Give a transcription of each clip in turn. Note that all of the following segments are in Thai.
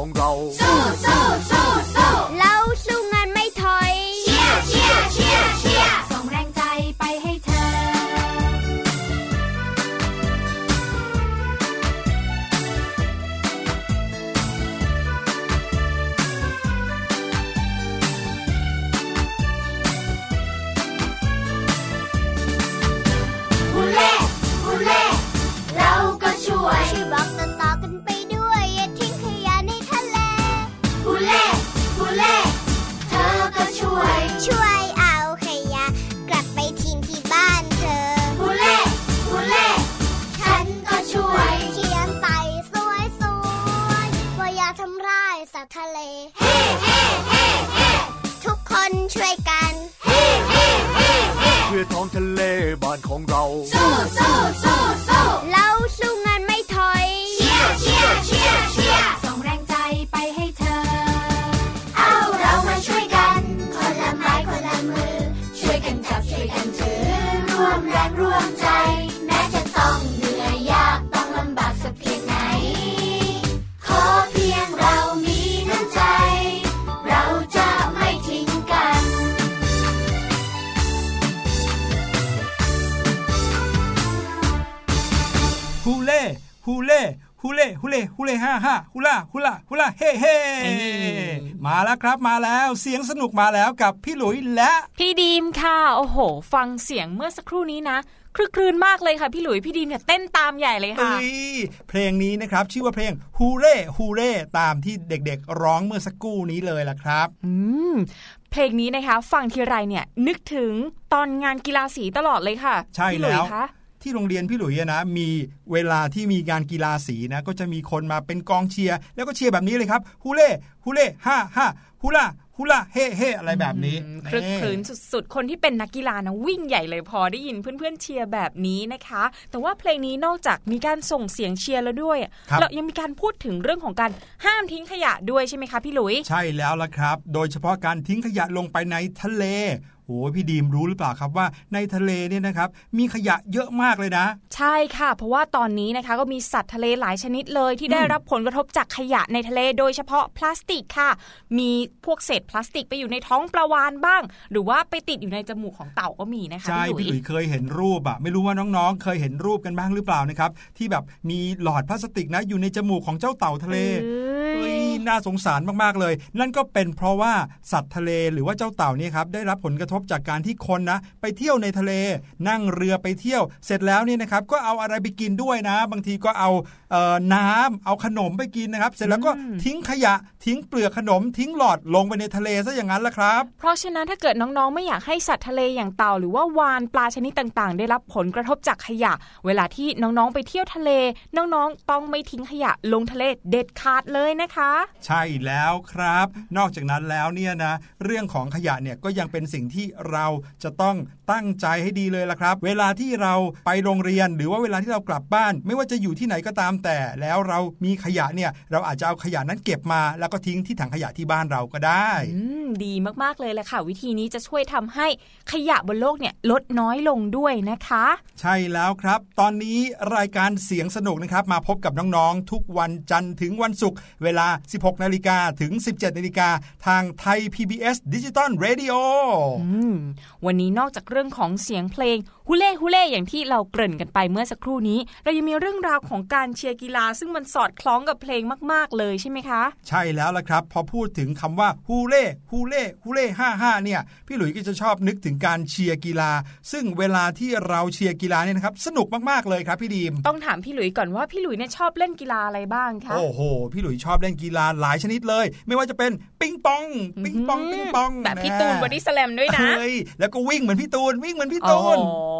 广告。 ฮ่า ฮ่าฮุล่าฮุล่าฮุล่าเฮ่เฮ่มาแล้วครับมาแล้วเสียงสนุกมาแล้วกับพี่หลุยและ พี่ดีมค่ะ โอ้โห ฟังเสียงเมื่อสักครู่นี้นะคลึกครื้นมากเลยค่ะ พี่หลุยพี่ดีมเนี่ยเต้นตามใหญ่เลยค่ะเพลงนี้นะครับ ชื่อว่าเพลงฮูเร่ฮูเร่ตามที่เด็กๆ ร้องเมื่อสักครู่นี้เลยล่ะครับ อืมเพลงนี้นะคะ ฟังทีไรเนี่ย นึกถึงตอนงานกีฬาสีตลอดเลยค่ะ ใช่แล้ว ที่โรงเรียนพี่หลุยนะมีเวลาที่มีงานกีฬาสีนะก็จะมีคนมาเป็นกองเชียร์แล้วก็เชียร์แบบนี้เลยครับฮูเล่ฮูเล่ฮ่าฮ่าฮูล่าฮูล่าเฮ่เฮ่อะไรแบบนี้ครึกครื้นสุดๆ คนที่เป็นนักกีฬานะวิ่งใหญ่เลยพอได้ยินเพื่อนๆเชียร์แบบนี้นะคะ แต่ว่าเพลงนี้นอกจากมีการส่งเสียงเชียร์แล้วด้วยเรายังมีการพูดถึงเรื่องของการห้ามทิ้งขยะด้วยใช่ไหมคะพี่หลุย ใช่แล้วละครับ โดยเฉพาะการทิ้งขยะลงไปในทะเล โอ้พี่ดีมรู้หรือเปล่าครับว่าในทะเลเนี่ยนะครับมีขยะเยอะมากเลยนะ ใช่ค่ะ เพราะว่าตอนนี้นะคะก็มีสัตว์ทะเลหลายชนิดเลยที่ได้รับผลกระทบจากขยะในทะเลโดยเฉพาะพลาสติกค่ะ มีพวกเศษพลาสติกไปอยู่ในท้องปลาวานบ้าง หรือว่าไปติดอยู่ในจมูกของเต่าก็มีนะคะใช่พี่หลุยเคยเห็นรูปอะไม่รู้ว่าน้องๆ เคยเห็นรูปกันบ้างหรือเปล่านะครับที่แบบมีหลอดพลาสติกนะอยู่ในจมูกของเจ้าเต่าทะเล เฮ้ยน่าสงสารมากๆเลย นั่นก็เป็นเพราะว่าสัตว์ทะเลหรือว่าเจ้าเต่านี่ครับได้รับผลกระทบจากการที่คนนะ ไปเที่ยวในทะเล นั่งเรือไปเที่ยว เสร็จแล้วนี่นะครับก็เอาอะไรไปกินด้วยนะ บางทีก็เอาเอน้ำเอาขนมไปกินนะครับ เสร็จแล้วก็ทิ้งขยะทิ้งเปลือกขนมทิ้งหลอดลงไปในทะเลซะอย่างนั้นละครับ เพราะฉะนั้นถ้าเกิดน้องๆ ไม่อยากให้สัตว์ทะเลอย่างเต่าหรือว่าวานปลาชนิดต่างๆ ได้รับผลกระทบจากขยะ เวลาที่น้องๆ ไปเที่ยวทะเล น้องๆ ต้องไม่ทิ้งขยะลงทะเลเด็ดขาดเลยนะคะ ใช่แล้วครับ นอกจากนั้นแล้วเนี่ยนะ เรื่องของขยะเนี่ยก็ยังเป็นสิ่งที่เราจะต้องตั้งใจให้ดีเลยละครับ เวลาที่เราไปโรงเรียน หรือว่าเวลาที่เรากลับบ้าน ไม่ว่าจะอยู่ที่ไหนก็ตามแต่ แล้วเรามีขยะเนี่ยเราอาจจะเอาขยะนั้นเก็บมาแล้วแล้วก็ทิ้งที่ถังขยะที่บ้านเราก็ได้อืมดีมากๆเลยแหละค่ะ วิธีนี้จะช่วยทำให้ขยะบนโลกเนี่ยลดน้อยลงด้วยนะคะ ใช่แล้วครับ ตอนนี้รายการเสียงสนุกนะครับ มาพบกับน้องๆ ทุกวันจันทร์ถึงวันศุกร์เวลา 16 นาฬิกาถึง 17 นาฬิกาทางไทย PBS ดิจิตอล Radio อืมวันนี้นอกจากเรื่องของเสียงเพลง ฮุเล่ฮุเล่อย่างที่เราเกริ่นกันไปเมื่อสักครู่นี้ เรายังมีเรื่องราวของการเชียร์กีฬา ซึ่งมันสอดคล้องกับเพลงมาก ๆ เลยใช่ไหมคะ ใช่แล้วล่ะครับ พอพูดถึงคำว่าฮูเล่ฮูเล่ฮูเล่ห้าห้าเนี่ยพี่หลุยส์ก็จะชอบนึกถึงการเชียร์กีฬา ซึ่งเวลาที่เราเชียร์กีฬาเนี่ยนะครับสนุกมากๆเลยครับพี่ดรีมต้องถามพี่หลุยก่อนว่าพี่หลุยเนี่ยชอบเล่นกีฬาอะไรบ้างคะโอ้โหพี่หลุยส์ชอบเล่นกีฬาหลายชนิดเลย ไม่ว่าจะเป็นปิงปองปิงปองปิงปองแบบพี่ตูนบอดี้สแลมด้วยนะเฮ้ยแล้วก็วิ่งเหมือนพี่ตูนวิ่งเหมือนพี่โอ้ตูโห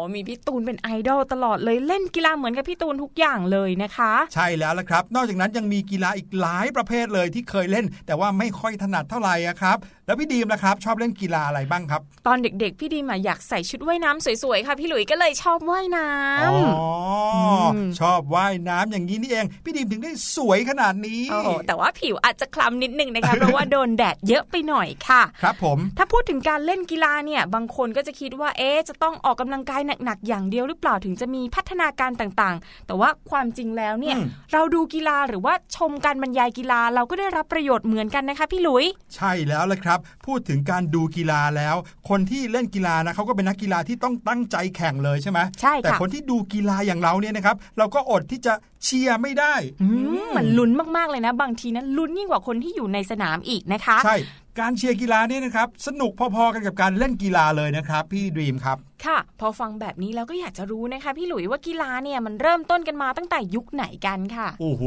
นมีพี่ตูนเป็นไอดอลตลอดเลยเล่นกีฬาเหมือนกับพี่ตูนทุกอย่างเลยนะคะ ใช่แล้วละครับ นอกจากนั้นยังมีกีฬาอีกหลายประเภทเลยที่เคยเล่น แต่ว่าไม่ค่อยถนัดเท่าไหร่ครับ แล้วพี่ดีมนะครับ ชอบเล่นกีฬาอะไรบ้างครับ ตอนเด็ก ๆ พี่ดีมาอยากใส่ชุดว่ายน้ำสวยๆค่ะพี่หลุยก็เลยชอบว่ายน้ำอ๋ออมชอบว่ายน้ำอย่างนี้นี่เอง พี่ดีมถึงได้สวยขนาดนี้โอ้โหแต่ว่าผิวอาจจะคล้ำนิดนึงนะคะเพราะว่าโดนแดดเยอะไปหน่อยค่ะ ครับผม ถ้าพูดถึงการเล่นกีฬาเนี่ย บางคนก็จะคิดว่าเอ๊ะจะต้องออกกำลังกายหนักๆอย่างเดียวหรือเปล่าถึงจะมีพัฒนาการต่างๆ แต่ว่าความจริงแล้วเนี่ยอืมเราดูกีฬาหรือว่าชมการบรรยายกีฬาเราก็ได้รับประโยชน์เหมือนกันนะคะพี่หลุย ใช่แล้วละครับพูดถึงการดูกีฬาแล้ว คนที่เล่นกีฬานะเขาก็เป็นนักกีฬาที่ต้องตั้งใจแข่งเลยใช่ไหมใช่ค่ะแต่คนที่ดูกีฬาอย่างเราเนี่ยนะครับเราก็อดที่จะเชียร์ไม่ได้อืมมันลุ้นมาก ๆ เลยนะ บางทีนะลุ้นยิ่งกว่าคนที่อยู่ในสนามอีกนะคะใช่การเชียร์กีฬาเนี่ยนะครับสนุกพอๆกันกับการเล่นกีฬาเลยนะครับ พี่ดีมครับค่ะ พอฟังแบบนี้แล้วก็อยากจะรู้นะคะ พี่หลุยว่ากีฬาเนี่ยมันเริ่มต้นกันมาตั้งแต่ยุคไหนกันค่ะ โอ้โห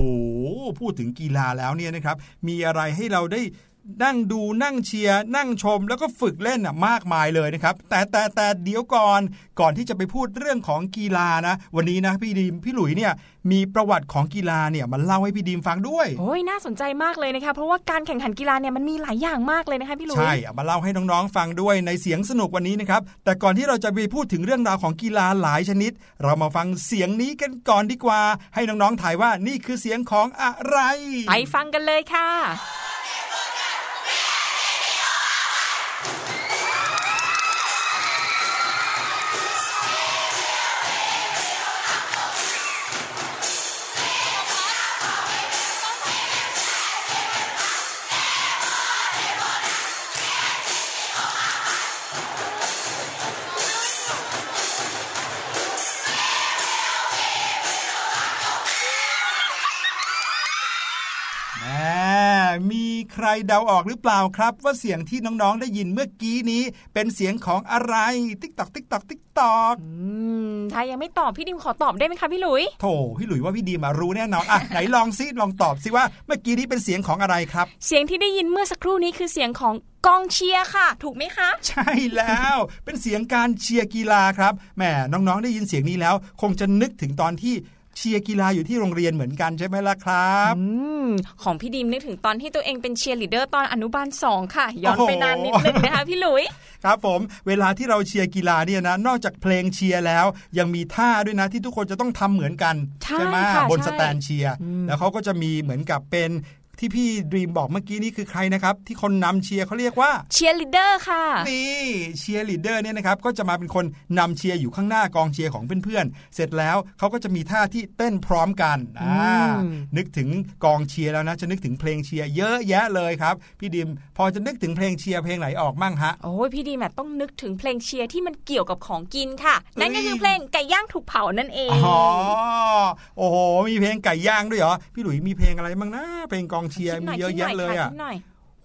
พูดถึงกีฬาแล้วเนี่ยนะครับมีอะไรให้เราได้ นั่งดูนั่งเชียร์นั่งชมแล้วก็ฝึกเล่นอะมากมายเลยนะครับแต่แต่แต่เดี๋ยวก่อนก่อนที่จะไปพูดเรื่องของกีฬานะ วันนี้นะพี่ดีมพี่หลุยเนี่ยมีประวัติของกีฬาเนี่ยมันเล่าให้พี่ดีมฟังด้วยโอ้ยน่าสนใจมากเลยนะคะเพราะว่าการแข่งขันกีฬาเนี่ยมันมีหลายอย่างมากเลยนะคะพี่หลุยใช่เอามาเล่าให้น้องๆฟังด้วยในเสียงสนุกวันนี้นะครับแต่ก่อนที่เราจะไปพูดถึงเรื่องราวของกีฬาหลายชนิด เรามาฟังเสียงนี้กันก่อนดีกว่า ให้น้องๆถ่ายว่านี่คือเสียงของอะไรไปฟังกันเลยค่ะ เดาออกหรือเปล่าครับ ว่าเสียงที่น้องๆได้ยินเมื่อกี้นี้ เป็นเสียงของอะไรติ๊กตอกติ๊กตอกติ๊กตอกอืมถ้ายังไม่ตอบพี่ดรีมขอตอบได้ไหมคะพี่หลุยโถพี่หลุยว่าพี่ดรีมรู้แน่นอนอะไหนลองซิลองตอบซิว่าเมื่อกี้นี้เป็นเสียงของอะไรครับ เสียงที่ได้ยินเมื่อสักครู่นี้คือเสียงของกองเชียร์ค่ะ ถูกไหมคะ ใช่แล้ว เป็นเสียงการเชียร์กีฬาครับแหมน้องๆได้ยินเสียงนี้แล้ว คงจะนึกถึงตอนที่ เชียร์กีฬาอยู่ที่โรงเรียนเหมือนกันใช่ไหมล่ะครับอืมของพี่ดรีมนึกถึงตอนที่ตัวเองเป็นเชียร์ลีดเดอร์ตอนอนุบาลสองค่ะ ย้อนไปนานนิดนึงนะคะพี่หลุยครับผม เวลาที่เราเชียร์กีฬาเนี่ยนะนอกจากเพลงเชียร์แล้ว ยังมีท่าด้วยนะที่ทุกคนจะต้องทำเหมือนกัน ใช่ไหมค่ะบนใช่สแตนด์เชียร์แล้วเขาก็จะมีเหมือนกับเป็น ที่พี่ดรีมบอกเมื่อกี้นี้คือใครนะครับ ที่คนนำเชียร์เขาเรียกว่าเชียร์ลีดเดอร์ค่ะ นี่เชียร์ลีดเดอร์เนี่ยนะครับก็จะมาเป็นคนนำเชียร์อยู่ข้างหน้ากองเชียร์ของเพื่อนๆเสร็จแล้วเขาก็จะมีท่าที่เต้นพร้อมกันอ่าอืมนึกถึงกองเชียร์แล้วนะจะนึกถึงเพลงเชียร์เยอะแยะเลยครับพี่ดิมพอจะนึกถึงเพลงเชียร์เพลงไหนออกมั่งฮะโอ้ยพี่ดีมอะต้องนึกถึงเพลงเชียร์ที่มันเกี่ยวกับของกินค่ะ นั่นก็คือเพลงไก่ย่างถูกเผานั่นเองอ๋อโอ้โหมีเพลงไก่ย่างด้วยเหรอพี่หลุยมีเพลงอะไรบ้างนะเพลงกองเชียร์มีน่เยอะแยะเลยอะ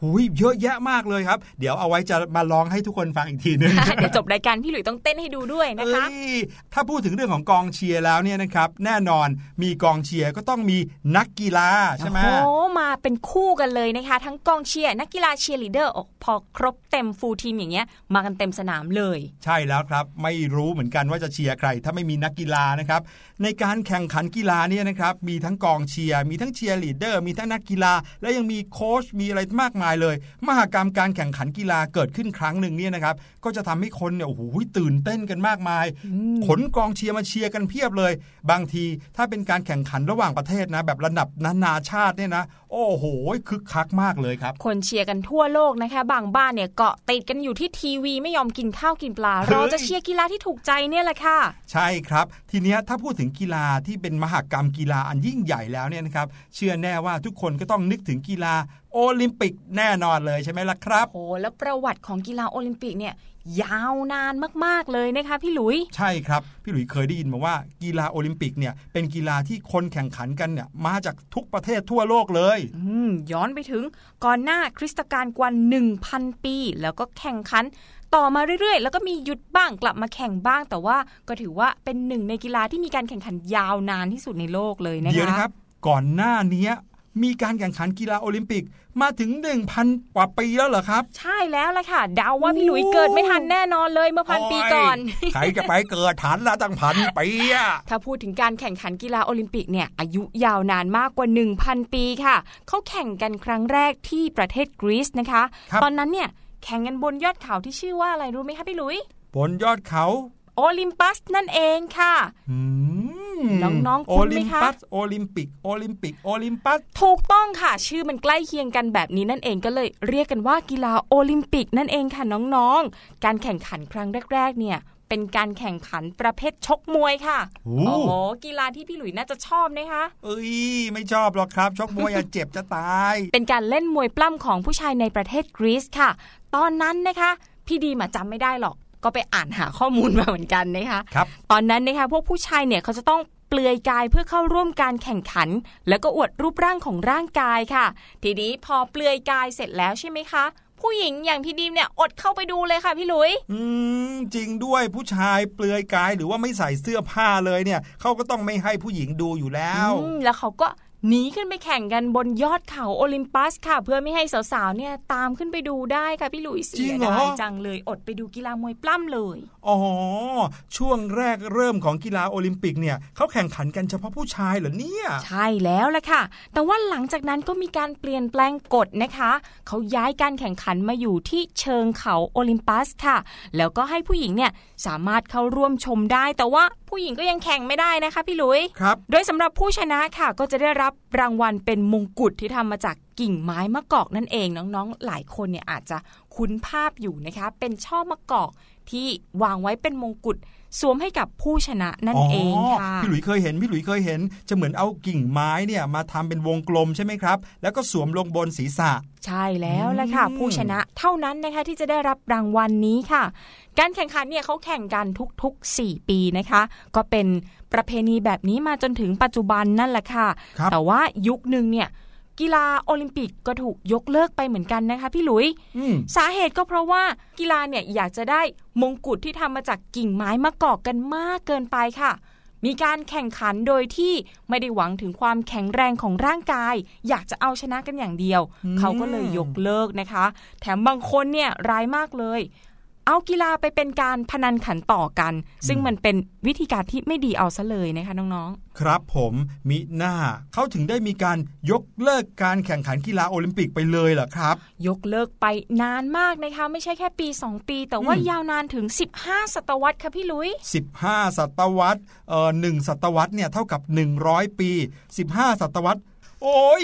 หน่อยหุยเยอะแยะมากเลยครับ เดี๋ยวเอาไว้จะมาร้องให้ทุกคนฟังอีกทีนึงค่ะเดี๋ยวจบรายการพี่หลุยต้องเต้นให้ดูด้วยนะคะเอ้ยถ้าพูดถึงเรื่องของกองเชียร์แล้วเนี่ยนะครับแน่นอนมีกองเชียร์ก็ต้องมีนักกีฬาใช่ไหมโอ้โหมาเป็นคู่กันเลยนะคะ ทั้งกองเชียร์นักกีฬาเชียร์ลีดเดอร์พอครบเต็ม full team อย่างเงี้ย มากันเต็มสนามเลย ใช่แล้วครับไม่รู้เหมือนกันว่าจะเชียร์ใคร ถ้าไม่มีนักกีฬานะครับในการแข่งขันกีฬาเนี่ยนะครับมีทั้งกองเชียร์มีทั้งเชียร์ลีดเดอร์มีทั้งนักกีฬา และยังมีโค้ชมีอะไรมากมายายเลย มหกรรมการแข่งขันกีฬาเกิดขึ้นครั้งหนึ่งเนี่ยนะครับก็จะทำให้คนเนี่ยโอ้โหตื่นเต้นกันมากมาย ขนกองเชียร์มาเชียร์กันเพียบเลย บางทีถ้าเป็นการแข่งขันระหว่างประเทศนะ แบบระดับนานาชาติเนี่ยนะ โอ้โหคึกคักมากเลยครับ คนเชียร์กันทั่วโลกนะคะ บางบ้านเนี่ยเกาะติดกันอยู่ที่ทีวีไม่ยอมกินข้าวกินปลาเฮ้ยเราจะเชียร์กีฬาที่ถูกใจเนี่ยแหละค่ะ ใช่ครับ ทีเนี้ยถ้าพูดถึงกีฬาที่เป็นมหากรรมกีฬาอันยิ่งใหญ่แล้วเนี่ยนะครับเชื่อแน่ว่าทุกคนก็ต้องนึกถึงกีฬา โอลิมปิกแน่นอนเลยใช่ไหมล่ะครับโอ้แล้วประวัติของกีฬาโอลิมปิกเนี่ยยาวนานมาก ๆ เลยนะคะพี่หลุย ใช่ครับ พี่หลุยเคยได้ยินมาว่ากีฬาโอลิมปิกเนี่ยเป็นกีฬาที่คนแข่งขันกันเนี่ยมาจากทุกประเทศทั่วโลกเลยอืมย้อนไปถึงก่อนหน้าคริสตกาลกว่า 1,000 ปี แล้วก็แข่งขันต่อมาเรื่อยๆ แล้วก็มีหยุดบ้างกลับมาแข่งบ้าง แต่ว่าก็ถือว่าเป็นหนึ่งในกีฬาที่มีการแข่งขันยาวนานที่สุดในโลกเลยนะคะเดี๋ยวนะครับก่อนหน้านี้ มีการแข่งขันกีฬาโอลิมปิกมาถึง 1,000 กว่าปีแล้วเหรอครับ ใช่แล้วล่ะค่ะเดาว่าพี่หลุยเกิดไม่ทันแน่นอนเลยเมื่อพันปีก่อนโยใครจะไปเกิดทันละตั้งพันปีอะถ้าพูดถึงการแข่งขันกีฬาโอลิมปิกเนี่ยอายุยาวนานมากกว่า 1,000 ปีค่ะเขาแข่งกันครั้งแรกที่ประเทศกรีซนะคะ ตอนนั้นเนี่ยแข่งกันบนยอดเขาที่ชื่อว่าอะไรรู้ไหมคะพี่หลุยบนยอดเขา โอลิมปัสนั่นเองค่ะอืมน้องๆโอคุ้นไหมลิมคะปัสโอลิมปิกโอลิมปิกโอลิมปัสถูกต้องค่ะ ชื่อมันใกล้เคียงกันแบบนี้นั่นเองก็เลยเรียกกันว่ากีฬาโอลิมปิกนั่นเองค่ะน้องๆ การแข่งขันครั้งแรก ๆ เนี่ยเป็นการแข่งขันประเภทชกมวยค่ะ โอ้โอ้โหกีฬาที่พี่หลุยน่าจะชอบนะคะ เอ้ย ไม่ชอบหรอกครับ ชกมวยอะเจ็บจะตาย เป็นการเล่นมวยปล้ำของผู้ชายในประเทศกรีซค่ะ ตอนนั้นนะคะ พี่ดีมาจำไม่ได้หรอก ก็ไปอ่านหาข้อมูลมาเหมือนกันนะคะครับตอนนั้นนะคะพวกผู้ชายเนี่ยเขาจะต้องเปลือยกายเพื่อเข้าร่วมการแข่งขัน แล้วก็อวดรูปร่างของร่างกายค่ะ ทีนี้พอเปลือยกายเสร็จแล้วใช่ไหมคะ ผู้หญิงอย่างพี่ดีมเนี่ยอดเข้าไปดูเลยค่ะพี่หลุย อืมจริงด้วยผู้ชายเปลือยกายหรือว่าไม่ใส่เสื้อผ้าเลยเนี่ยเขาก็ต้องไม่ให้ผู้หญิงดูอยู่แล้วอืมแล้วเขาก็ หนีขึ้นไปแข่งกันบนยอดเขาโอลิมปัสค่ะ เพื่อไม่ให้สาวๆเนี่ยตามขึ้นไปดูได้ค่ะพี่หลุยเสีจริยงเหรอดายจังเลยอดไปดูกีฬามวยปล้ำเลย อ๋อ ช่วงแรกเริ่มของกีฬาโอลิมปิกเนี่ยเขาแข่งขันกันเฉพาะผู้ชายเหรอเนี่ย ใช่แล้วแหละค่ะ แต่ว่าหลังจากนั้นก็มีการเปลี่ยนแปลงกฎนะคะเขาย้ายการแข่งขันมาอยู่ที่เชิงเขาโอลิมปัสค่ะ แล้วก็ให้ผู้หญิงเนี่ยสามารถเข้าร่วมชมได้ แต่ว่า ผู้หญิงก็ยังแข่งไม่ได้นะคะพี่หลุยครับ โดยสำหรับผู้ชนะค่ะ ก็จะได้รับรางวัลเป็นมงกุฎที่ทำมาจากกิ่งไม้มะกอกนั่นเองน้องๆ หลายคนเนี่ยอาจจะคุ้นภาพอยู่นะคะ เป็นช่อมะกอกที่วางไว้เป็นมงกุฎสวมให้กับผู้ชนะนั่นเองค่ะพี่หลุยเคยเห็นพี่หลุยเคยเห็น จะเหมือนเอากิ่งไม้เนี่ยมาทำเป็นวงกลมใช่ไหมครับ แล้วก็สวมลงบนศีรษะ ใช่แล้วแหละค่ะอืมผู้ชนะเท่านั้นนะคะที่จะได้รับรางวัลนนี้ค่ะ การแข่งขันเนี่ยเขาแข่งกันทุกๆ 4 ปีนะคะ ก็เป็นประเพณีแบบนี้มาจนถึงปัจจุบันนั่นแหละค่ะครับแต่ว่ายุคหนึ่งเนี่ยกีฬาโอลิมปิกก็ถูกยกเลิกไปเหมือนกันนะคะ พี่หลุยอืมสาเหตุก็เพราะว่ากีฬาเนี่ยอยากจะได้มงกุฎที่ทำมาจากกิ่งไม้มะกอกกันมากเกินไปค่ะ มีการแข่งขันโดยที่ไม่ได้หวังถึงความแข็งแรงของร่างกาย อยากจะเอาชนะกันอย่างเดียวอืมเขาก็เลยยกเลิกนะคะ แถมบางคนเนี่ยร้ายมากเลย เอากีฬาไปเป็นการพนันขันต่อกัน ซึ่งมันเป็นวิธีการที่ไม่ดีเอาซะเลยนะคะน้องครับผมมิหน้าเขาถึงได้มีการยกเลิกการแข่งขันกีฬาโอลิมปิกไปเลยเหรอครับๆยกเลิกไปนานมากนะคะ ไม่ใช่แค่ปี 2 ปี แต่ว่าอืมยาวนานถึง 15 ศตวรรษค่ะพี่ลุย 15 ศตวรรษเอ่อหนึ่งศตวรรษเนี่ยเท่ากับ 100 ปี 15 ศตวรรษ โอ้ย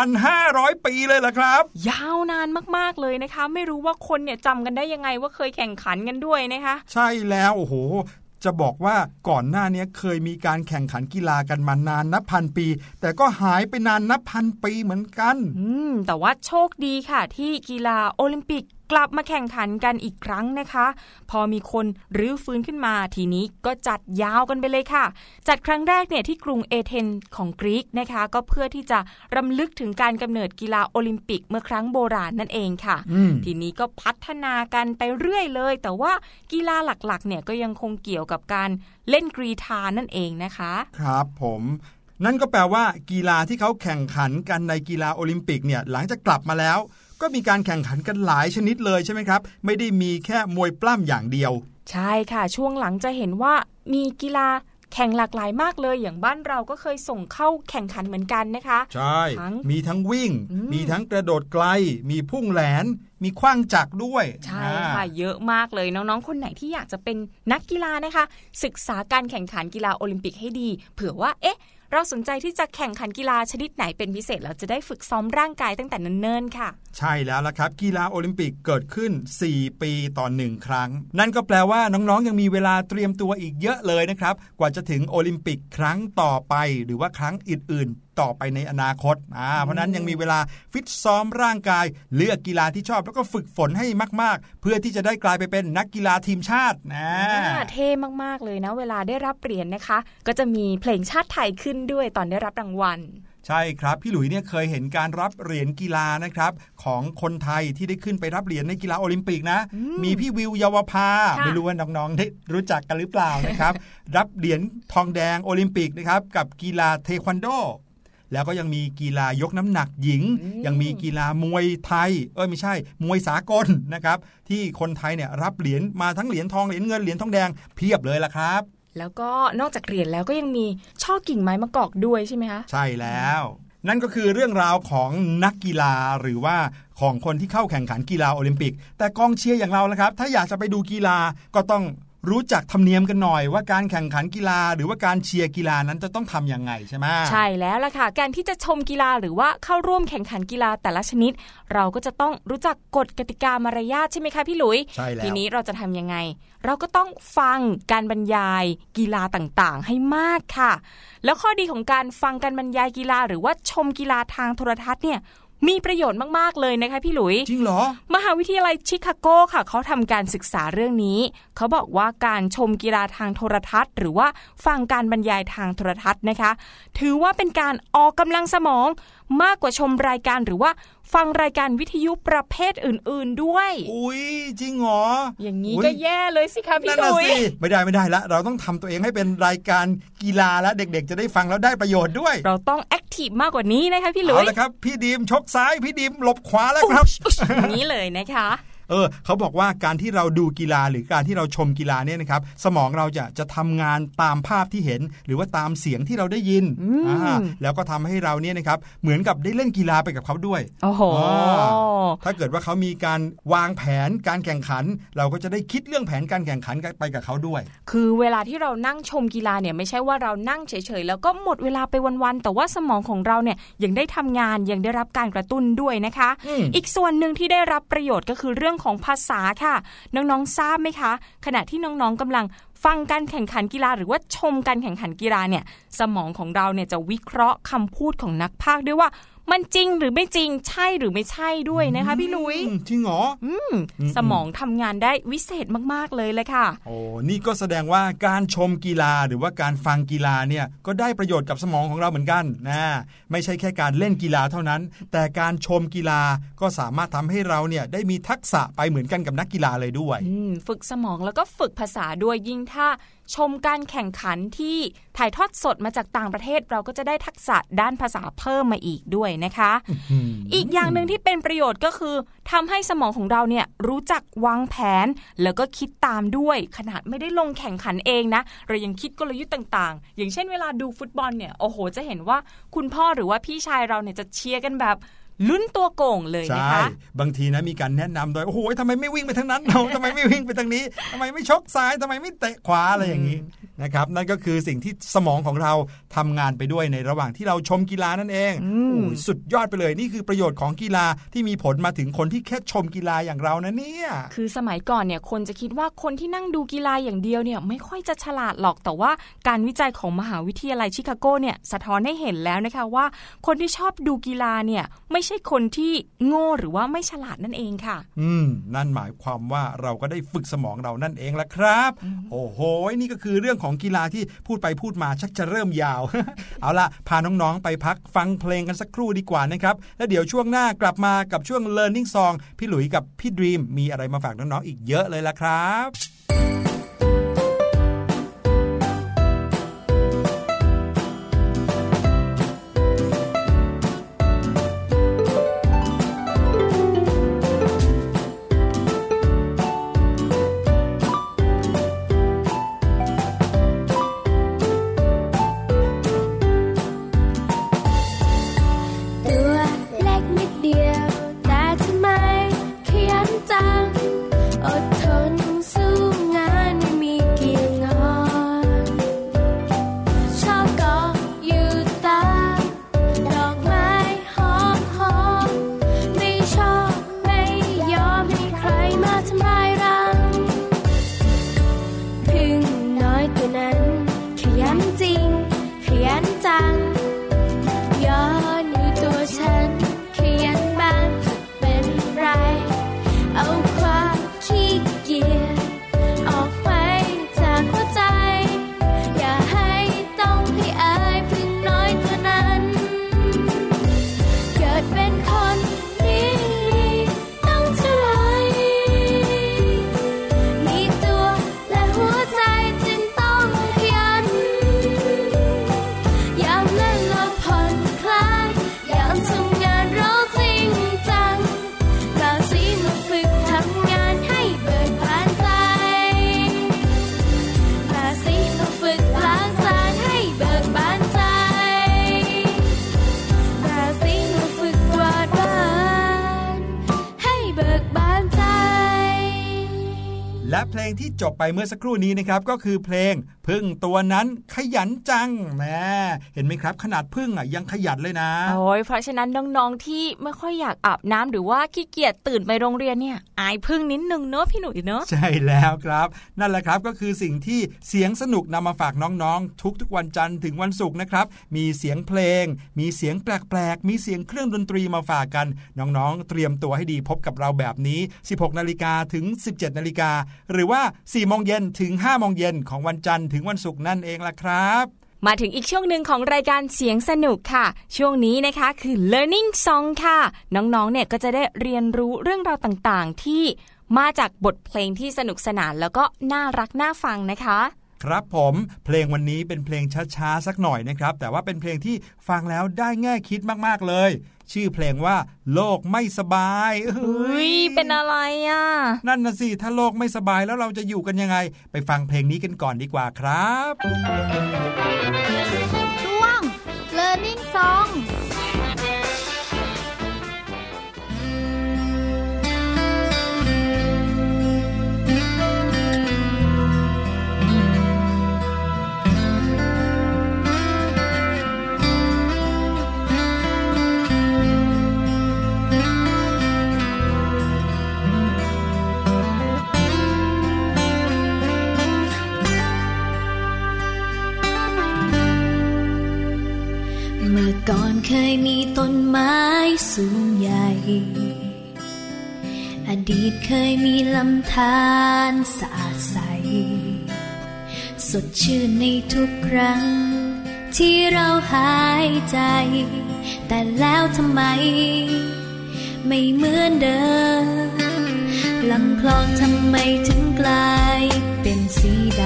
1,500 ปีเลยเหรอครับ ยาวนานมากๆเลยนะคะ ไม่รู้ว่าคนเนี่ยจำกันได้ยังไงว่าเคยแข่งขันกันด้วยนะคะ ใช่แล้วโอ้โหจะบอกว่าก่อนหน้านี้เคยมีการแข่งขันกีฬากันมานานนับพันปี แต่ก็หายไปนานนับพันปีเหมือนกัน อืม แต่ว่าโชคดีค่ะที่กีฬาโอลิมปิก กลับมาแข่งขันกันอีกครั้งนะคะ พอมีคนรื้อฟื้นขึ้นมาทีนี้ก็จัดยาวกันไปเลยค่ะ จัดครั้งแรกเนี่ยที่กรุงเอเธนของกรีกนะคะ ก็เพื่อที่จะรำลึกถึงการกำเนิดกีฬาโอลิมปิกเมื่อครั้งโบราณนั่นเองค่ะอืมทีนี้ก็พัฒนากันไปเรื่อยเลย แต่ว่ากีฬาหลักๆ เนี่ยก็ยังคงเกี่ยวกับการเล่นกรีธานั่นเองนะคะ ครับผมนั่นก็แปลว่ากีฬาที่เขาแข่งขันกันในกีฬาโอลิมปิกเนี่ยหลังจากกลับมาแล้ว ก็มีการแข่งขันกันหลายชนิดเลยใช่ไหมครับ ไม่ได้มีแค่มวยปล้ำอย่างเดียว ใช่ค่ะ ช่วงหลังจะเห็นว่ามีกีฬาแข่งหลากหลายมากเลย อย่างบ้านเราก็เคยส่งเข้าแข่งขันเหมือนกันนะคะ ใช่ทั้งมีทั้งวิ่งอืมมีทั้งกระโดดไกล มีพุ่งแหลน มีคว้างจักรด้วย ใช่อ่าค่ะเยอะมากเลยน้องๆ คนไหนที่อยากจะเป็นนักกีฬานะคะ ศึกษาการแข่งขันกีฬาโอลิมปิกให้ดี เผื่อว่าเอ๊ะ เราสนใจที่จะแข่งขันกีฬาชนิดไหนเป็นพิเศษ เราจะได้ฝึกซ้อมร่างกายตั้งแต่เนิ่นๆค่ะ ใช่แล้วละครับ กีฬาโอลิมปิกเกิดขึ้น 4 ปีต่อหนึ่งครั้ง นั่นก็แปลว่าน้องๆยังมีเวลาเตรียมตัวอีกเยอะเลยนะครับ กว่าจะถึงโอลิมปิกครั้งต่อไป หรือว่าครั้งอื่นๆต่อไปในอนาคตอ่าเพราะฉะนั้นยังมีเวลาฟิตซ้อมร่างกาย เลือกกีฬาที่ชอบแล้วก็ฝึกฝนให้มาก ๆ เพื่อที่จะได้กลายไปเป็นนักกีฬาทีมชาตินะอ่าเท่มาก ๆ เลยนะ เวลาได้รับเหรียญนะคะ ก็จะมีเพลงชาติไทยขึ้นด้วยตอนได้รับรางวัลใช่ครับ พี่หลุยเนี่ยเคยเห็นการรับเหรียญกีฬานะครับของคนไทยที่ได้ขึ้นไปรับเหรียญในกีฬาโอลิมปิกนะมีพี่วิวเยาวภาค่ะไม่รู้ว่าน้องๆได้รู้จักกันหรือเปล่านะครับ รับเหรียญทองแดงโอลิมปิกนะครับกับกีฬาเทควันโด แล้วก็ยังมีกีฬายกน้ำหนักหญิง ยังมีกีฬามวยไทย เอ้ยไม่ใช่ มวยสากลนะครับ ที่คนไทยเนี่ยรับเหรียญมาทั้งเหรียญทองเหรียญเงินเหรียญทองแดงเพียบเลยล่ะครับแล้วก็นอกจากเหรียญแล้วก็ยังมีช่อกิ่งไม้มะกอกด้วยใช่ไหมคะใช่แล้ว นั่นก็คือเรื่องราวของนักกีฬาหรือว่าของคนที่เข้าแข่งขันกีฬาโอลิมปิก แต่กองเชียร์อย่างเรานะครับ ถ้าอยากจะไปดูกีฬาก็ต้อง รู้จักธรรมเนียมกันหน่อยว่าการแข่งขันกีฬา หรือว่าการเชียร์กีฬานั้นจะต้องทำยังไงใช่ไหมใช่แล้วล่ะค่ะ การที่จะชมกีฬาหรือว่าเข้าร่วมแข่งขันกีฬาแต่ละชนิด เราก็จะต้องรู้จักกฎกติกามารยาทใช่ไหมคะพี่หลุยใช่แล้วทีนี้เราจะทำยังไง เราก็ต้องฟังการบรรยายกีฬาต่างๆ ให้มากค่ะ แล้วข้อดีของการฟังการบรรยายกีฬา หรือว่าชมกีฬาทางโทรทัศน์เนี่ย มีประโยชน์มาก ๆ เลยนะคะพี่หลุย จริงเหรอ มหาวิทยาลัยชิคาโกค่ะเขาทำการศึกษาเรื่องนี้ เขาบอกว่าการชมกีฬาทางโทรทัศน์ หรือว่าฟังการบรรยายทางโทรทัศน์นะคะ ถือว่าเป็นการออกกำลังสมองมากกว่าชมรายการหรือว่า ฟังรายการวิทยุประเภทอื่น ๆด้วย อุ้ยจริงเหรอ อย่างนี้อุ๊ยก็แย่เลยสิคะพี่นั่นน่ะดุยสิไม่ได้ไม่ได้ละ เราต้องทำตัวเองให้เป็นรายการกีฬาแล้วเด็กๆ จะได้ฟังแล้วได้ประโยชน์ด้วย เราต้อง active มากกว่านี้นะคะพี่หลุย เอาละครับ พี่ดรีมชกซ้ายพี่ดรีมหลบขวาแล้วครับอย่างนี้เลยนะคะ เออเขาบอกว่าการที่เราดูกีฬาหรือการที่เราชมกีฬาเนี่ยนะครับ สมองเราจะจะทำงานตามภาพที่เห็น หรือว่าตามเสียงที่เราได้ยินอืมอ่าแล้วก็ทำให้เราเนี่ยนะครับเหมือนกับได้เล่นกีฬาไปกับเขาด้วยโอ้โหอ่าถ้าเกิดว่าเขามีการวางแผนการแข่งขัน เราก็จะได้คิดเรื่องแผนการแข่งขันไปกับเขาด้วย คือเวลาที่เรานั่งชมกีฬาเนี่ยไม่ใช่ว่าเรานั่งเฉยๆแล้วก็หมดเวลาไปวันๆแต่ว่าสมองของเราเนี่ยยังได้ทำงานยังได้รับการกระตุ้นด้วยนะคะอืมอีกส่วนหนึ่งที่ได้รับประโยชน์ก็คือเรื่องของภาษาค่ะ น้องๆทราบไหมคะ ขณะที่น้องๆกำลังฟังการแข่งขันกีฬาหรือว่าชมการแข่งขันกีฬาเนี่ยสมองของเราเนี่ยจะวิเคราะห์คำพูดของนักพากย์ด้วยว่า มันจริงหรือไม่จริงใช่หรือไม่ใช่ด้วยนะคะ พี่ลุยอืมจริงเหรออืมอืมสมองทำงานได้วิเศษมากๆเลยเลยค่ะ โอ้นี่ก็แสดงว่าการชมกีฬาหรือว่าการฟังกีฬาเนี่ยก็ได้ประโยชน์กับสมองของเราเหมือนกันนะไม่ใช่แค่การเล่นกีฬาเท่านั้น แต่การชมกีฬาก็สามารถทำให้เราเนี่ยได้มีทักษะไปเหมือนกันกับนักกีฬาเลยด้วยอืมฝึกสมองแล้วก็ฝึกภาษาด้วยยิ่งถ้าชมการแข่งขันที่ถ่ายทอดสดมาจากต่างประเทศเราก็จะได้ทักษะด้านภาษาเพิ่มมาอีกด้วยนะคะ อีกอย่างหนึ่งที่เป็นประโยชน์ก็คือทำให้สมองของเราเนี่ยรู้จักวางแผน แล้วก็คิดตามด้วย ขนาดไม่ได้ลงแข่งขันเองนะ เรายังคิดกลยุทธ์ต่างๆ อย่างเช่นเวลาดูฟุตบอลเนี่ยโอ้โห จะเห็นว่าคุณพ่อหรือว่าพี่ชายเราเนี่ยจะเชียร์กันแบบ ลุ้นตัวโก่งเลยนะใช่คะ บางทีนะมีการแนะนำโดย โอ้โหทำไมไม่วิ่งไปทางนั้นเราทำไมไม่วิ่งไปทางนี้ทำไมไม่ชกซ้ายทำไมไม่เตะขวาอะไรอย่างนี้นะครับ นั่นก็คือสิ่งที่สมองของเราทำงานไปด้วยในระหว่างที่เราชมกีฬานั่นเองอืมโอ้ยสุดยอดไปเลยนี่คือประโยชน์ของกีฬาที่มีผลมาถึงคนที่แค่ชมกีฬาอย่างเรานะเนี่ย คือสมัยก่อนเนี่ยคนจะคิดว่าคนที่นั่งดูกีฬาอย่างเดียวเนี่ยไม่ค่อยจะฉลาดหรอกแต่ว่าการวิจัยของมหาวิทยาลัยชิคาโกเนี่ยสะท้อนให้เห็นแล้วนะคะว่า คนที่ชอบดูกีฬาเนี่ยไม่ใช่คนที่โง่หรือว่าไม่ฉลาดนั่นเองค่ะ อืม นั่นหมายความว่าเราก็ได้ฝึกสมองเรานั่นเองละครับ โอ้โห นี่ก็คือเรื่องของกีฬาที่พูดไปพูดมาชักจะเริ่มยาว เอาล่ะ พาน้องๆ ไปพักฟังเพลงกันสักครู่ดีกว่านะครับ แล้วเดี๋ยวช่วงหน้ากลับมากับช่วง Learning Song พี่หลุยกับพี่ดรีมมีอะไรมาฝากน้องๆ อีกเยอะเลยละครับ จบไปเมื่อสักครู่นี้นะครับก็คือเพลงพึ่งตัวนั้นขยันจังแม่เห็นไหมครับ ขนาดพึ่งอะยังขยันเลยนะโอ้ยเพราะฉะนั้นน้องๆที่ไม่ค่อยอยากอาบน้ำหรือว่าขี้เกียจตื่นไปโรงเรียนเนี่ย อายพึ่งนิดนึงเนอะพี่หนุ่ยเนอะใช่แล้วครับ นั่นแหละครับก็คือสิ่งที่เสียงสนุกนำมาฝากน้องๆ ทุกๆวันจันทร์ถึงวันศุกร์นะครับ มีเสียงเพลง มีเสียงแปลกๆ มีเสียงเครื่องดนตรีมาฝากกัน น้องๆ เตรียมตัวให้ดีพบกับเราแบบนี้ 16นาฬิกาถึง 17นาฬิกาหรือว่า4โมงเย็นถึง5โมงเย็นของวันจันทร์ถึงวันศุกร์นั่นเองล่ะครับ มาถึงอีกช่วงหนึ่งของรายการเสียงสนุกค่ะ ช่วงนี้นะคะคือ learning song ค่ะ น้องๆ เนี่ยก็จะได้เรียนรู้เรื่องราวต่างๆ ที่มาจากบทเพลงที่สนุกสนานแล้วก็น่ารักน่าฟังนะคะ ครับผมเพลงวันนี้เป็นเพลงช้าๆสักหน่อยนะครับ แต่ว่าเป็นเพลงที่ฟังแล้วได้แง่คิดมากๆเลย ชื่อเพลงว่า โลกไม่สบายเฮ้ยเป็นอะไรอะ นั่นนะสิถ้าโลกไม่สบายแล้วเราจะอยู่กันยังไง ไปฟังเพลงนี้กันก่อนดีกว่าครับช่วง learning song ดีตเคยมีลำธารสะอาดใส สดชื่นในทุกครั้ง ที่เราหายใจ แต่แล้วทำไม ไม่เหมือนเดิมลำคลองทำไมถึงกลายเป็นสีด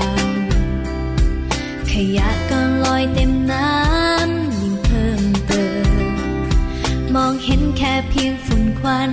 ำขยะก็ลอยเต็มน้ำยิ่งเพิ่มเติมมองเห็นแค่เพียงฝุ่นควัน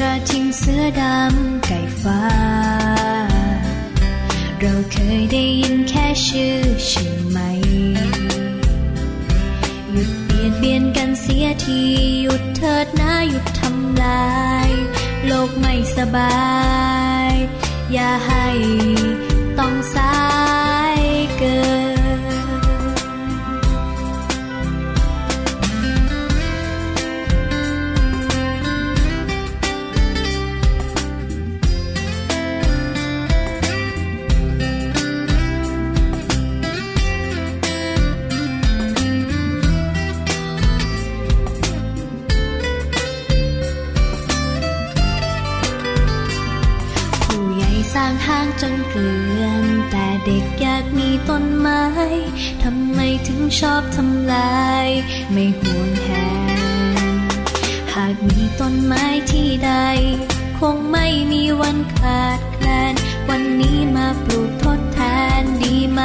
กระทิงเสือดำไก่ฟ้า เราเคยได้ยินแค่ชื่อใช่ไหม หยุดเบียดเบียนกันเสียทีหยุดเถิดนะหยุดทำลาย โลกไม่สบาย อย่าให้ต้องสายเกิน ทำไมถึงชอบทำลาย ไม่ห่วงแหนหากมีต้นไม้ที่ใด คงไม่มีวันขาดแคลน วันนี้มาปลูกทดแทนดีไหม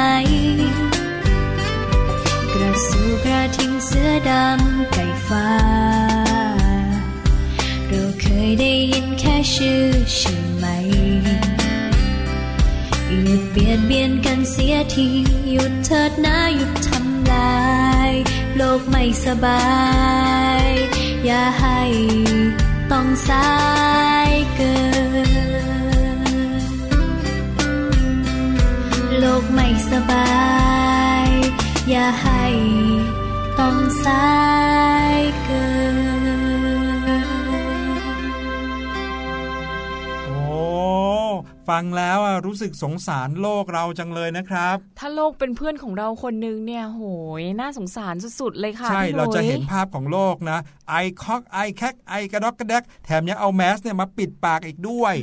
กระสูกระทิงเสื้อดำไก่ฟ้า เราเคยได้ยินแค่ชื่อใช่ไหม เบียดเบียนกันเสียทีหยุดเถิดนะหยุดทำลาย โลกไม่สบาย อย่าให้ต้องสายเกิน โลกไม่สบาย อย่าให้ต้องสาย ฟังแล้วรู้สึกสงสารโลกเราจังเลยนะครับ ถ้าโลกเป็นเพื่อนของเราคนนึงเนี่ยโหยน่าสงสารสุดๆเลยค่ะ ใช่เราจะเห็นภาพของโลกนะไอคอกไอแคกไอกระดอกกระแดกแถมยังเอาแมสเนี่ยมาปิดปากอีกด้วย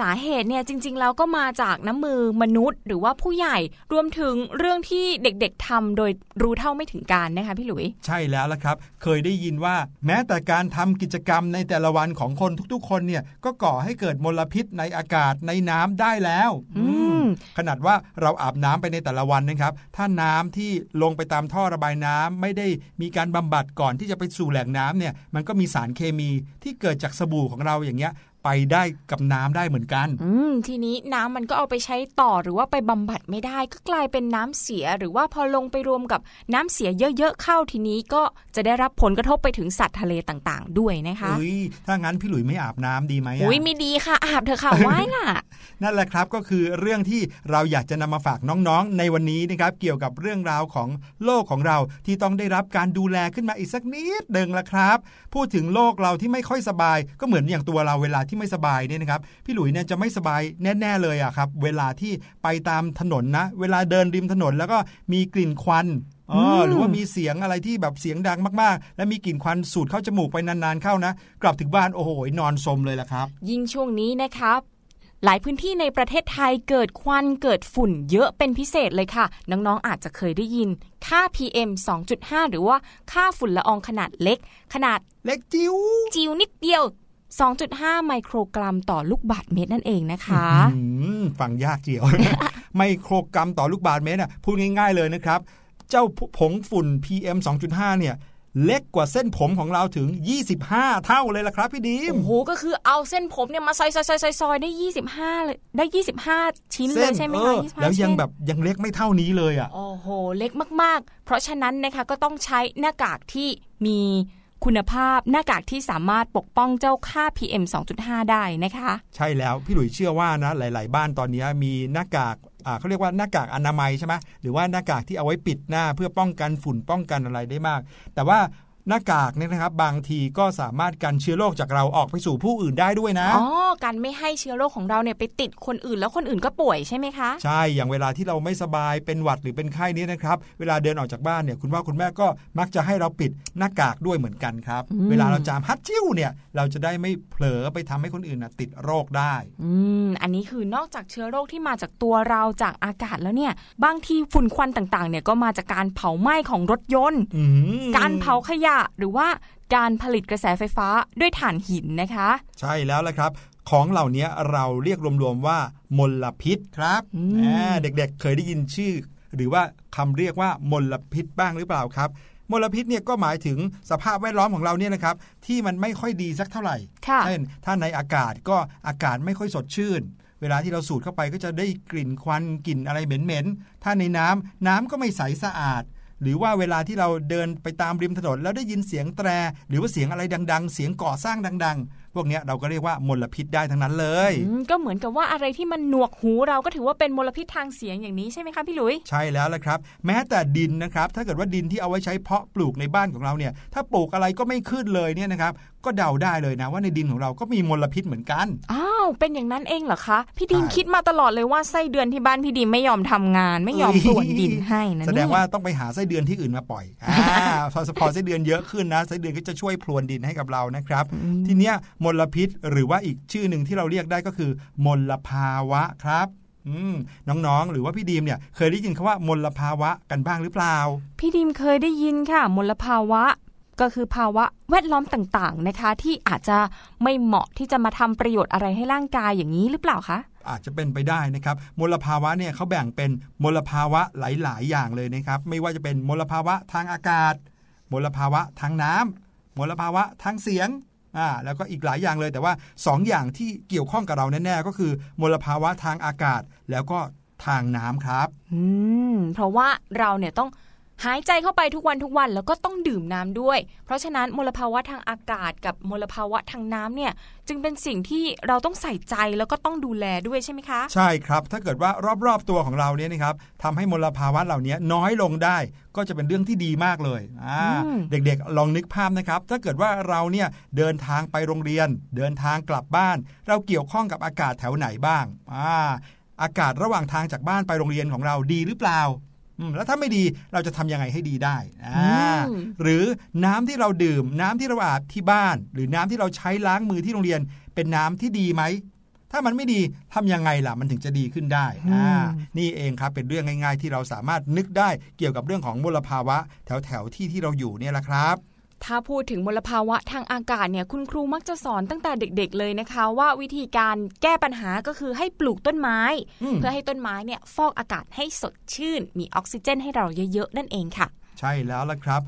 สาเหตุเนี่ยจริงๆแล้วก็มาจากน้ำมือมนุษย์ หรือว่าผู้ใหญ่รวมถึงเรื่องที่เด็กๆทำโดยรู้เท่าไม่ถึงการนะคะพี่หลุย ใช่แล้วละครับ เคยได้ยินว่าแม้แต่การทำกิจกรรมในแต่ละวันของคนทุกๆ คนเนี่ยก็ก่อให้เกิดมลพิษในอากาศในน้ำได้แล้วอืมขนาดว่าเราอาบน้ำไปในแต่ละวันนะครับ ถ้าน้ำที่ลงไปตามท่อระบายน้ำไม่ได้มีการบำบัดก่อนที่จะไปสู่แหล่งน้ำเนี่ยมันก็มีสารเคมีที่เกิดจากสบู่ของเราอย่างเงี้ย ไปได้กับน้ำได้เหมือนกัน อืมทีนี้น้ำมันก็เอาไปใช้ต่อหรือว่าไปบำบัดไม่ได้ ก็กลายเป็นน้ำเสียหรือว่าพอลงไปรวมกับน้ำเสียเยอะๆเข้าทีนี้ก็จะได้รับผลกระทบไปถึงสัตว์ทะเลต่างๆ ด้วยนะคะเฮ้ยถ้างั้นพี่หลุยไม่อาบน้ำดีไหมอะอุ้ยไม่ดีค่ะ อาบเถอะค่ะไว้ล่ะ นั่นแหละครับก็คือเรื่องที่เราอยากจะนำมาฝากน้องๆ ในวันนี้นะครับเกี่ยวกับเรื่องราวของโลกของเราที่ต้องได้รับการดูแลขึ้นมาอีกสักนิดหนึ่งละครับ พูดถึงโลกเราที่ไม่ค่อยสบาย ก็เหมือนอย่างตัวเราเวลาที่ไม่สบายเนี่ยนะครับพี่หลุยเนี่ยจะไม่สบายแน่ ๆ เลยอะครับเวลาที่ไปตามถนนนะ เวลาเดินริมถนนแล้วก็มีกลิ่นควันเออหรือว่ามีเสียงอะไรที่แบบเสียงดังมากๆ และมีกลิ่นควันสูดเข้าจมูกไปนานๆเข้านะ กลับถึงบ้านโอ้โหนอนสมเลยละครับ ยิ่งช่วงนี้นะครับหลายพื้นที่ในประเทศไทยเกิดควันเกิดฝุ่นเยอะเป็นพิเศษเลยค่ะ น้องๆอาจจะเคยได้ยิน ค่า PM 2.5 หรือว่าค่าฝุ่นละอองขนาดเล็ก ขนาดเล็กจิ๋วจิ๋วนิดเดียว 2.5 ไมโครกรัมต่อลูกบาศก์เมตรนั่นเองนะคะอืมฟังยากเจียว ไมโครกรัมต่อลูกบาศก์เมตรน่ะพูดง่ายๆเลยนะครับ เจ้าผงฝุ่น PM 2.5 เนี่ยเล็กกว่าเส้นผมของเราถึง 25 เท่าเลยล่ะครับพี่ดีมโอ้โห ก็คือเอาเส้นผมเนี่ยมาซอยซอยซอยซอยซอยได้ 25เลยได้ 25 ชิ้นเลยใช่ไหมเอคะอ25แล้วยังเส้นแบบยังเล็กไม่เท่านี้เลยอะ โอ้โห เล็กมากๆ เพราะฉะนั้นนะคะก็ต้องใช้หน้ากากที่มี คุณภาพหน้ากากที่สามารถปกป้องเจ้าค่า PM 2.5 ได้นะคะ ใช่แล้ว พี่หลุยเชื่อว่านะหลาย ๆ บ้านตอนนี้มีหน้ากากอ่าเขาเรียกว่าหน้ากากอนามัยใช่ไหมหรือว่าหน้ากากที่เอาไว้ปิดหน้าเพื่อป้องกันฝุ่นป้องกันอะไรได้มาก แต่ว่า หน้ากากเนี่ยนะครับ บางทีก็สามารถกันเชื้อโรคจากเราออกไปสู่ผู้อื่นได้ด้วยนะอ๋อการไม่ให้เชื้อโรคของเราเนี่ยไปติดคนอื่นแล้วคนอื่นก็ป่วยใช่ไหมคะใช่อย่างเวลาที่เราไม่สบายเป็นหวัดหรือเป็นไข้นี้นะครับ เวลาเดินออกจากบ้านเนี่ยคุณพ่อคุณแม่ก็มักจะให้เราปิดหน้ากากด้วยเหมือนกันครับอืมเวลาเราจามฮัดจิ้วเนี่ยเราจะได้ไม่เผลอไปทำให้คนอื่นนะติดโรคได้อืมอันนี้คือนอกจากเชื้อโรคที่มาจากตัวเราจากอากาศแล้วเนี่ย บางทีฝุ่นควันต่างๆ เนี่ยก็มาจากการเผาไหม้ของรถยนต์อืมการเผาขยะหรือว่าการผลิตกระแสไฟฟ้าด้วยถ่านหินนะคะ ใช่แล้วละครับ ของเหล่านี้เราเรียกรวมๆว่ามลพิษครับอืมอ่าเด็กๆเคยได้ยินชื่อ หรือว่าคำเรียกว่ามลพิษบ้างหรือเปล่าครับมลพิษเนี่ยก็หมายถึงสภาพแวดล้อมของเราเนี่ยนะครับที่มันไม่ค่อยดีสักเท่าไหร่ค่ะเช่นถ้าในอากาศก็อากาศไม่ค่อยสดชื่น เวลาที่เราสูดเข้าไปก็จะได้กลิ่นควันกลิ่นอะไรเหม็นๆถ้าในน้ำน้ำก็ไม่ใสสะอาด หรือว่าเวลาที่เราเดินไปตามริมถนนแล้วได้ยินเสียงแตร หรือว่าเสียงอะไรดัง ๆ เสียงก่อสร้างดัง ๆ พวกเนี้ยเราก็เรียกว่ามลพิษได้ทั้งนั้นเลยอืมก็เหมือนกับว่าอะไรที่มันหนวกหูเราก็ถือว่าเป็นมลพิษทางเสียงอย่างนี้ใช่ไหมคะพี่หลุยใช่แล้วละครับ แม้แต่ดินนะครับ ถ้าเกิดว่าดินที่เอาไว้ใช้เพาะปลูกในบ้านของเราเนี่ยถ้าปลูกอะไรก็ไม่ขึ้นเลยเนี่ยนะครับก็เดาได้เลยนะว่าในดินของเราก็มีมลพิษเหมือนกัน อ้าว เป็นอย่างนั้นเองเหรอคะ พี่ดีมใช่คิดมาตลอดเลยว่าไส้เดือนที่บ้านพี่ดีมไม่ยอมทำงาน ไม่ยอมเอ้ยตรวจดินให้นะแสดเนี่งยว่าต้องไปหาไส้เดือนที่อื่นมาปล่อยอ่าพอพอไส้เดือนเยอะขึ้นนะไส้เดือนก็จะช่วยพรวนดินให้กับเรานะครับ ทีเนี้ยมลพิษ หรือว่าอีกชื่อหนึ่งที่เราเรียกได้ก็คือ มลภาวะครับอืมน้องๆ หรือว่าพี่ดีมเนี่ยเคยได้ยินคำว่ามลภาวะกันบ้างหรือเปล่า พี่ดีมเคยได้ยินค่ะ มลภาวะ ก็คือภาวะแวดล้อมต่างๆนะคะ ที่อาจจะไม่เหมาะที่จะมาทำประโยชน์อะไรให้ร่างกายอย่างนี้หรือเปล่าคะอาจจะเป็นไปได้นะครับ มลภาวะเนี่ยเขาแบ่งเป็นมลภาวะหลาย ๆ อย่างเลยนะครับ ไม่ว่าจะเป็นมลภาวะทางอากาศ มลภาวะทางน้ำมลภาวะทางเสียง อ่าแล้วก็อีกหลายอย่างเลยแต่ว่า 2ออย่างที่เกี่ยวข้องกับเราแน่ๆก็คือ มลภาวะทางอากาศแล้วก็ทางน้ำครับ อืม เพราะว่าเราเนี่ยต้อง หายใจเข้าไปทุกวันทุกวันแล้วก็ต้องดื่มน้ำด้วย เพราะฉะนั้นมลภาวะทางอากาศกับมลภาวะทางน้ำเนี่ยจึงเป็นสิ่งที่เราต้องใส่ใจแล้วก็ต้องดูแลด้วยใช่ไหมคะ ใช่ครับ ถ้าเกิดว่ารอบๆตัวของเราเนี่ยนะครับทำให้มลภาวะเหล่านี้น้อยลงได้ ก็จะเป็นเรื่องที่ดีมากเลยอ่าอืมเด็กๆลองนึกภาพนะครับ ถ้าเกิดว่าเราเนี่ยเดินทางไปโรงเรียน เดินทางกลับบ้าน เราเกี่ยวข้องกับอากาศแถวไหนบ้างอ่าอากาศระหว่างทางจากบ้านไปโรงเรียนของเราดีหรือเปล่าอืม แล้วถ้าไม่ดีเราจะทำยังไงให้ดีได้อ่าอืมหรือน้ำที่เราดื่ม น้ำที่เราอาบที่บ้าน หรือน้ำที่เราใช้ล้างมือที่โรงเรียน เป็นน้ำที่ดีไหมถ้ามันไม่ดีทำยังไงล่ะมันถึงจะดีขึ้นได้อ่านี่เองครับเป็นเรื่องง่าย ๆ ที่เราสามารถนึกได้เกี่ยวกับเรื่องของมลภาวะ แถวๆที่ที่เราอยู่เนี่ยแหละครับ ถ้าพูดถึงมลภาวะทางอากาศเนี่ยคุณครูมักจะสอนตั้งแต่เด็กๆเลยนะคะ ว่าวิธีการแก้ปัญหาก็คือให้ปลูกต้นไม้อืมเพื่อให้ต้นไม้เนี่ยฟอกอากาศให้สดชื่น มีออกซิเจนให้เราเยอะๆ นั่นเองค่ะ ใช่แล้วละครับ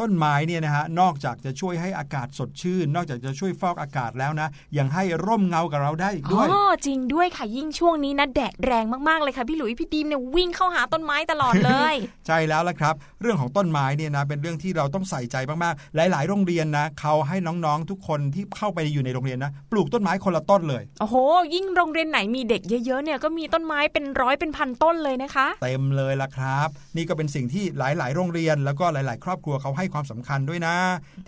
ต้นไม้เนี่ยนะฮะนอกจากจะช่วยให้อากาศสดชื่น นอกจากจะช่วยฟอกอากาศแล้วนะ ยังให้ร่มเงากับเราได้อีกด้วยอ๋อจริงด้วยค่ะยิ่งช่วงนี้นะแดดแรงมากๆเลยค่ะพี่หลุยพี่ดีมเนี่ยวิ่งเข้าหาต้นไม้ตลอดเลย ใช่แล้วละครับ เรื่องของต้นไม้เนี่ยนะเป็นเรื่องที่เราต้องใส่ใจมากๆ หลาย ๆ โรงเรียนนะเขาให้น้องๆทุกคนที่เข้าไปอยู่ในโรงเรียนนะปลูกต้นไม้คนละต้นเลยโอ้โห ยิ่งโรงเรียนไหนมีเด็กเยอะๆเนี่ยก็มีต้นไม้เป็นร้อยเป็นพันต้นเลยนะคะ เต็มเลยละครับ นี่ก็เป็นสิ่งที่หลาย ๆ โรงเรียนแล้วก็หลาย ๆ ครอบครัวเขาให้ความสำคัญด้วยนะ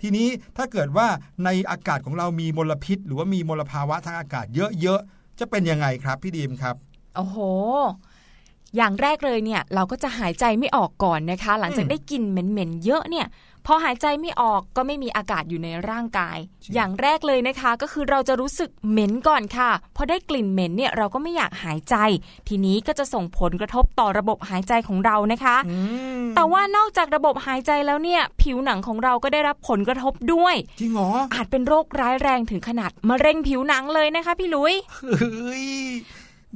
ทีนี้ถ้าเกิดว่าในอากาศของเรามีมลพิษ หรือว่ามีมลภาวะทางอากาศเยอะๆจะเป็นยังไงครับพี่ดีมครับ โอ้โหอย่างแรกเลยเนี่ยเราก็จะหายใจไม่ออกก่อนนะคะ หลังจากได้กลิ่นเหม็นๆเยอะเนี่ย พอหายใจไม่ออกก็ไม่มีอากาศอยู่ในร่างกายจริงอย่างแรกเลยนะคะ ก็คือเราจะรู้สึกเหม็นก่อนค่ะ พอได้กลิ่นเหม็นเนี่ยเราก็ไม่อยากหายใจ ทีนี้ก็จะส่งผลกระทบต่อระบบหายใจของเรานะคะอืมแต่ว่านอกจากระบบหายใจแล้วเนี่ย ผิวหนังของเราก็ได้รับผลกระทบด้วยจริงเหรออาจเป็นโรคร้ายแรงถึงขนาดมะเร็งผิวหนังเลยนะคะพี่ลุยเฮ้ย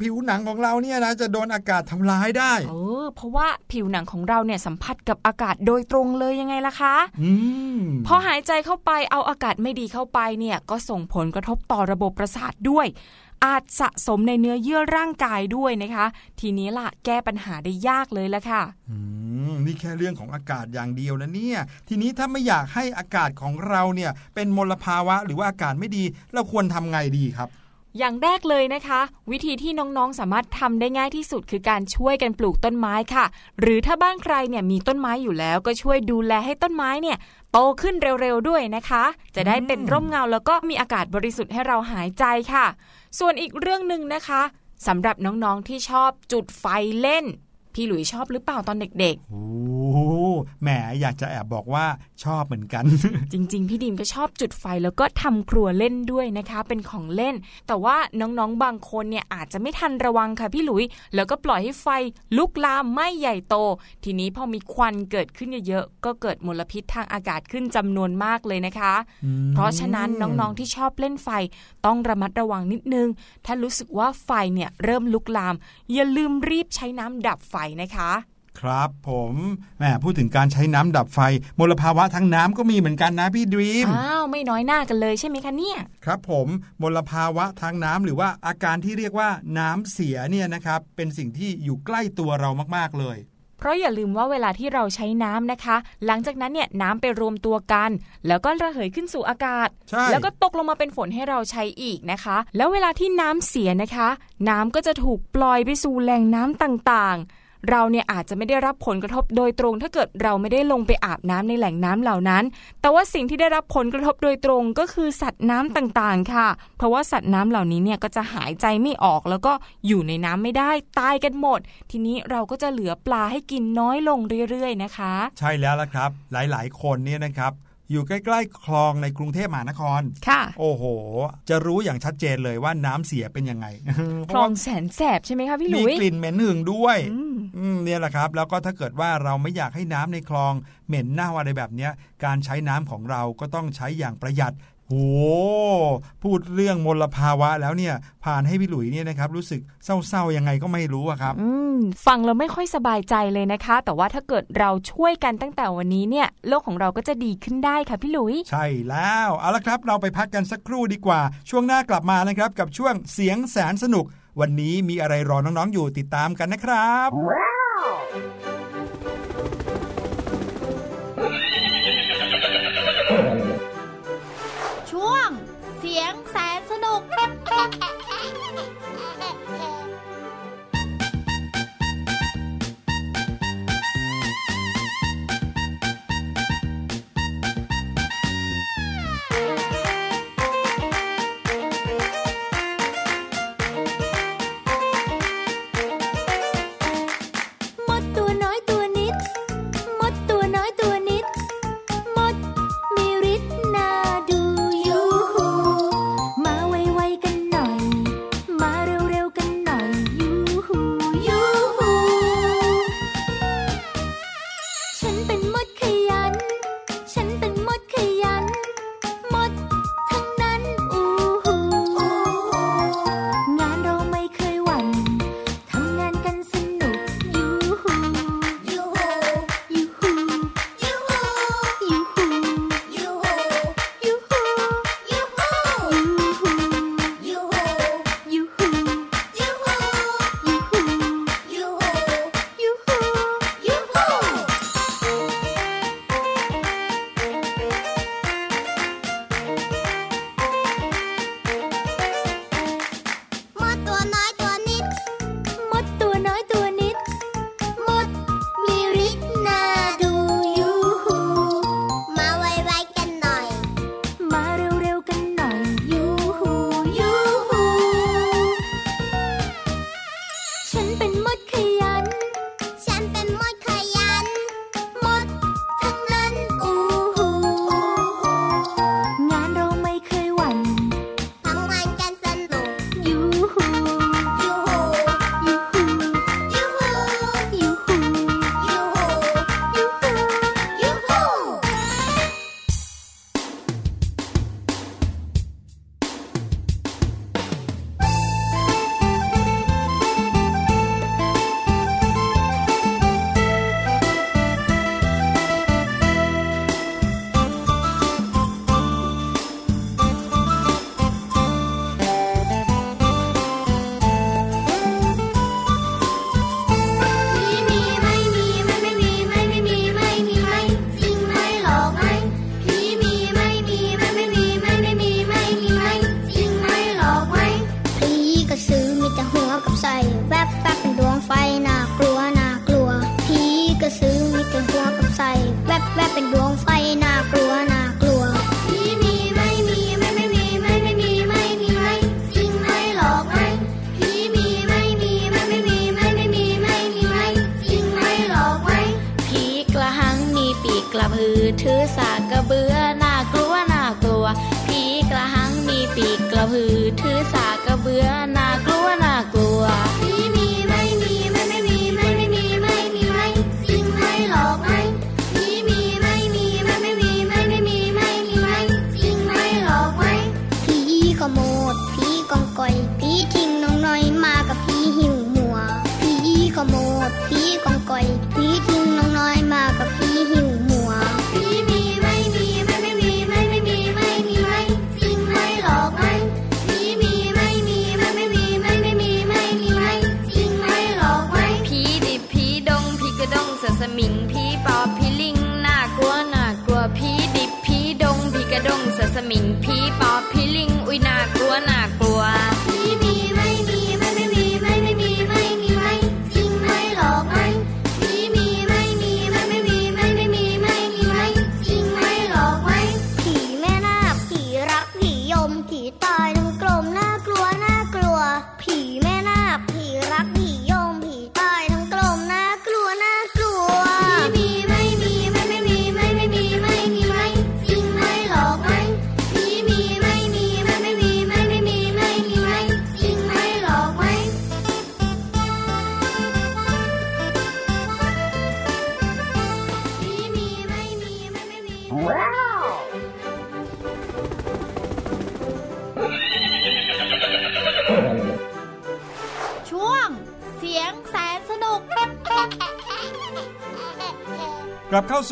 ผิวหนังของเราเนี่ยนะจะโดนอากาศทำร้ายได้เออเพราะว่าผิวหนังของเราเนี่ยสัมผัสกับอากาศโดยตรงเลยยังไงล่ะคะอืมพอหายใจเข้าไปเอาอากาศไม่ดีเข้าไปเนี่ยก็ส่งผลกระทบต่อระบบประสาทด้วย อาจสะสมในเนื้อเยื่อร่างกายด้วยนะคะ ทีนี้ล่ะแก้ปัญหาได้ยากเลยละค่ะอืมนี่แค่เรื่องของอากาศอย่างเดียวนะเนี่ย ทีนี้ถ้าไม่อยากให้อากาศของเราเนี่ยเป็นมลภาวะหรือว่าอากาศไม่ดี เราควรทำไงดีครับ อย่างแรกเลยนะคะ วิธีที่น้องๆสามารถทำได้ง่ายที่สุดคือการช่วยกันปลูกต้นไม้ค่ะ หรือถ้าบ้านใครเนี่ยมีต้นไม้อยู่แล้ว ก็ช่วยดูแลให้ต้นไม้เนี่ยโตขึ้นเร็วๆด้วยนะคะ จะได้เป็นร่มเงาแล้วก็มีอากาศบริสุทธิ์ให้เราหายใจค่ะ ส่วนอีกเรื่องหนึ่งนะคะสำหรับน้องๆที่ชอบจุดไฟเล่น พี่หลุยชอบหรือเปล่าตอนเด็กโอ้แหมอยากจะแอบบอกว่าชอบเหมือนกันๆจริง ๆ พี่ดิมก็ชอบจุดไฟแล้วก็ทำครัวเล่นด้วยนะคะ เป็นของเล่น แต่ว่าน้องๆบางคนเนี่ยอาจจะไม่ทันระวังค่ะพี่หลุย แล้วก็ปล่อยให้ไฟลุกลามไหม้ใหญ่โต ทีนี้พอมีควันเกิดขึ้นเยอะๆก็เกิดมลพิษทางอากาศขึ้นจำนวนมากเลยนะคะ เพราะฉะนั้นน้องๆที่ชอบเล่นไฟต้องระมัดระวังนิดนึง ถ้ารู้สึกว่าไฟเนี่ยเริ่มลุกลาม อย่าลืมรีบใช้น้ำดับไฟนะคะ ครับผมแหมพูดถึงการใช้น้ำดับไฟมลภาวะทางน้ำก็มีเหมือนกันนะพี่ดรีมอ้าวไม่น้อยหน้ากันเลยใช่ไหมคะเนี่ยครับผมมลภาวะทางน้ำหรือว่าอาการที่เรียกว่าน้ำเสียเนี่ยนะครับเป็นสิ่งที่อยู่ใกล้ตัวเรามากๆเลยเพราะอย่าลืมว่าเวลาที่เราใช้น้ำนะคะ หลังจากนั้นเนี่ยน้ำไปรวมตัวกัน แล้วก็ระเหยขึ้นสู่อากาศใช่แล้วก็ตกลงมาเป็นฝนให้เราใช้อีกนะคะ แล้วเวลาที่น้ำเสียนะคะ น้ำก็จะถูกปล่อยไปสู่แหล่งน้ำต่างๆ เราเนี่ยอาจจะไม่ได้รับผลกระทบโดยตรง ถ้าเกิดเราไม่ได้ลงไปอาบน้ำในแหล่งน้ำเหล่านั้น แต่ว่าสิ่งที่ได้รับผลกระทบโดยตรงก็คือสัตว์น้ำต่างๆ ค่ะ เพราะว่าสัตว์น้ำเหล่านี้เนี่ยก็จะหายใจไม่ออกแล้วก็อยู่ในน้ำไม่ได้ตายกันหมด ทีนี้เราก็จะเหลือปลาให้กินน้อยลงเรื่อยๆนะคะ ใช่แล้วละครับ หลายๆ คนเนี่ยนะครับ อยู่ใกล้ๆ คลองในกรุงเทพมหานคร ค่ะ โอ้โห จะรู้อย่างชัดเจนเลยว่าน้ำเสียเป็นยังไงเพคลราะอว่างแสนแสบใช่ไหมคะพี่หมีลุยกลิ่นเหม็นหึงด้วยอืมอืมเนี่ยแหละครับ แล้วก็ถ้าเกิดว่าเราไม่อยากให้น้ำในคลอง เหม็นเน่าอะไรแบบเนี้ย การใช้น้ำของเราก็ต้องใช้อย่างประหยัด โอ้พูดเรื่องมลภาวะแล้วเนี่ย ผ่านให้พี่หลุยเนี่ยนะครับ รู้สึกเศร้าๆยังไงก็ไม่รู้อะครับ อืมฟังเราไม่ค่อยสบายใจเลยนะคะ แต่ว่าถ้าเกิดเราช่วยกันตั้งแต่วันนี้เนี่ย โลกของเราก็จะดีขึ้นได้ค่ะพี่หลุย ใช่แล้วเอาละครับ เราไปพักกันสักครู่ดีกว่า ช่วงหน้ากลับมานะครับ กับช่วงเสียงแสนสนุก วันนี้มีอะไรรอน้องๆอยู่ติดตามกันนะครับช่ Ha ha ha! ผีปอ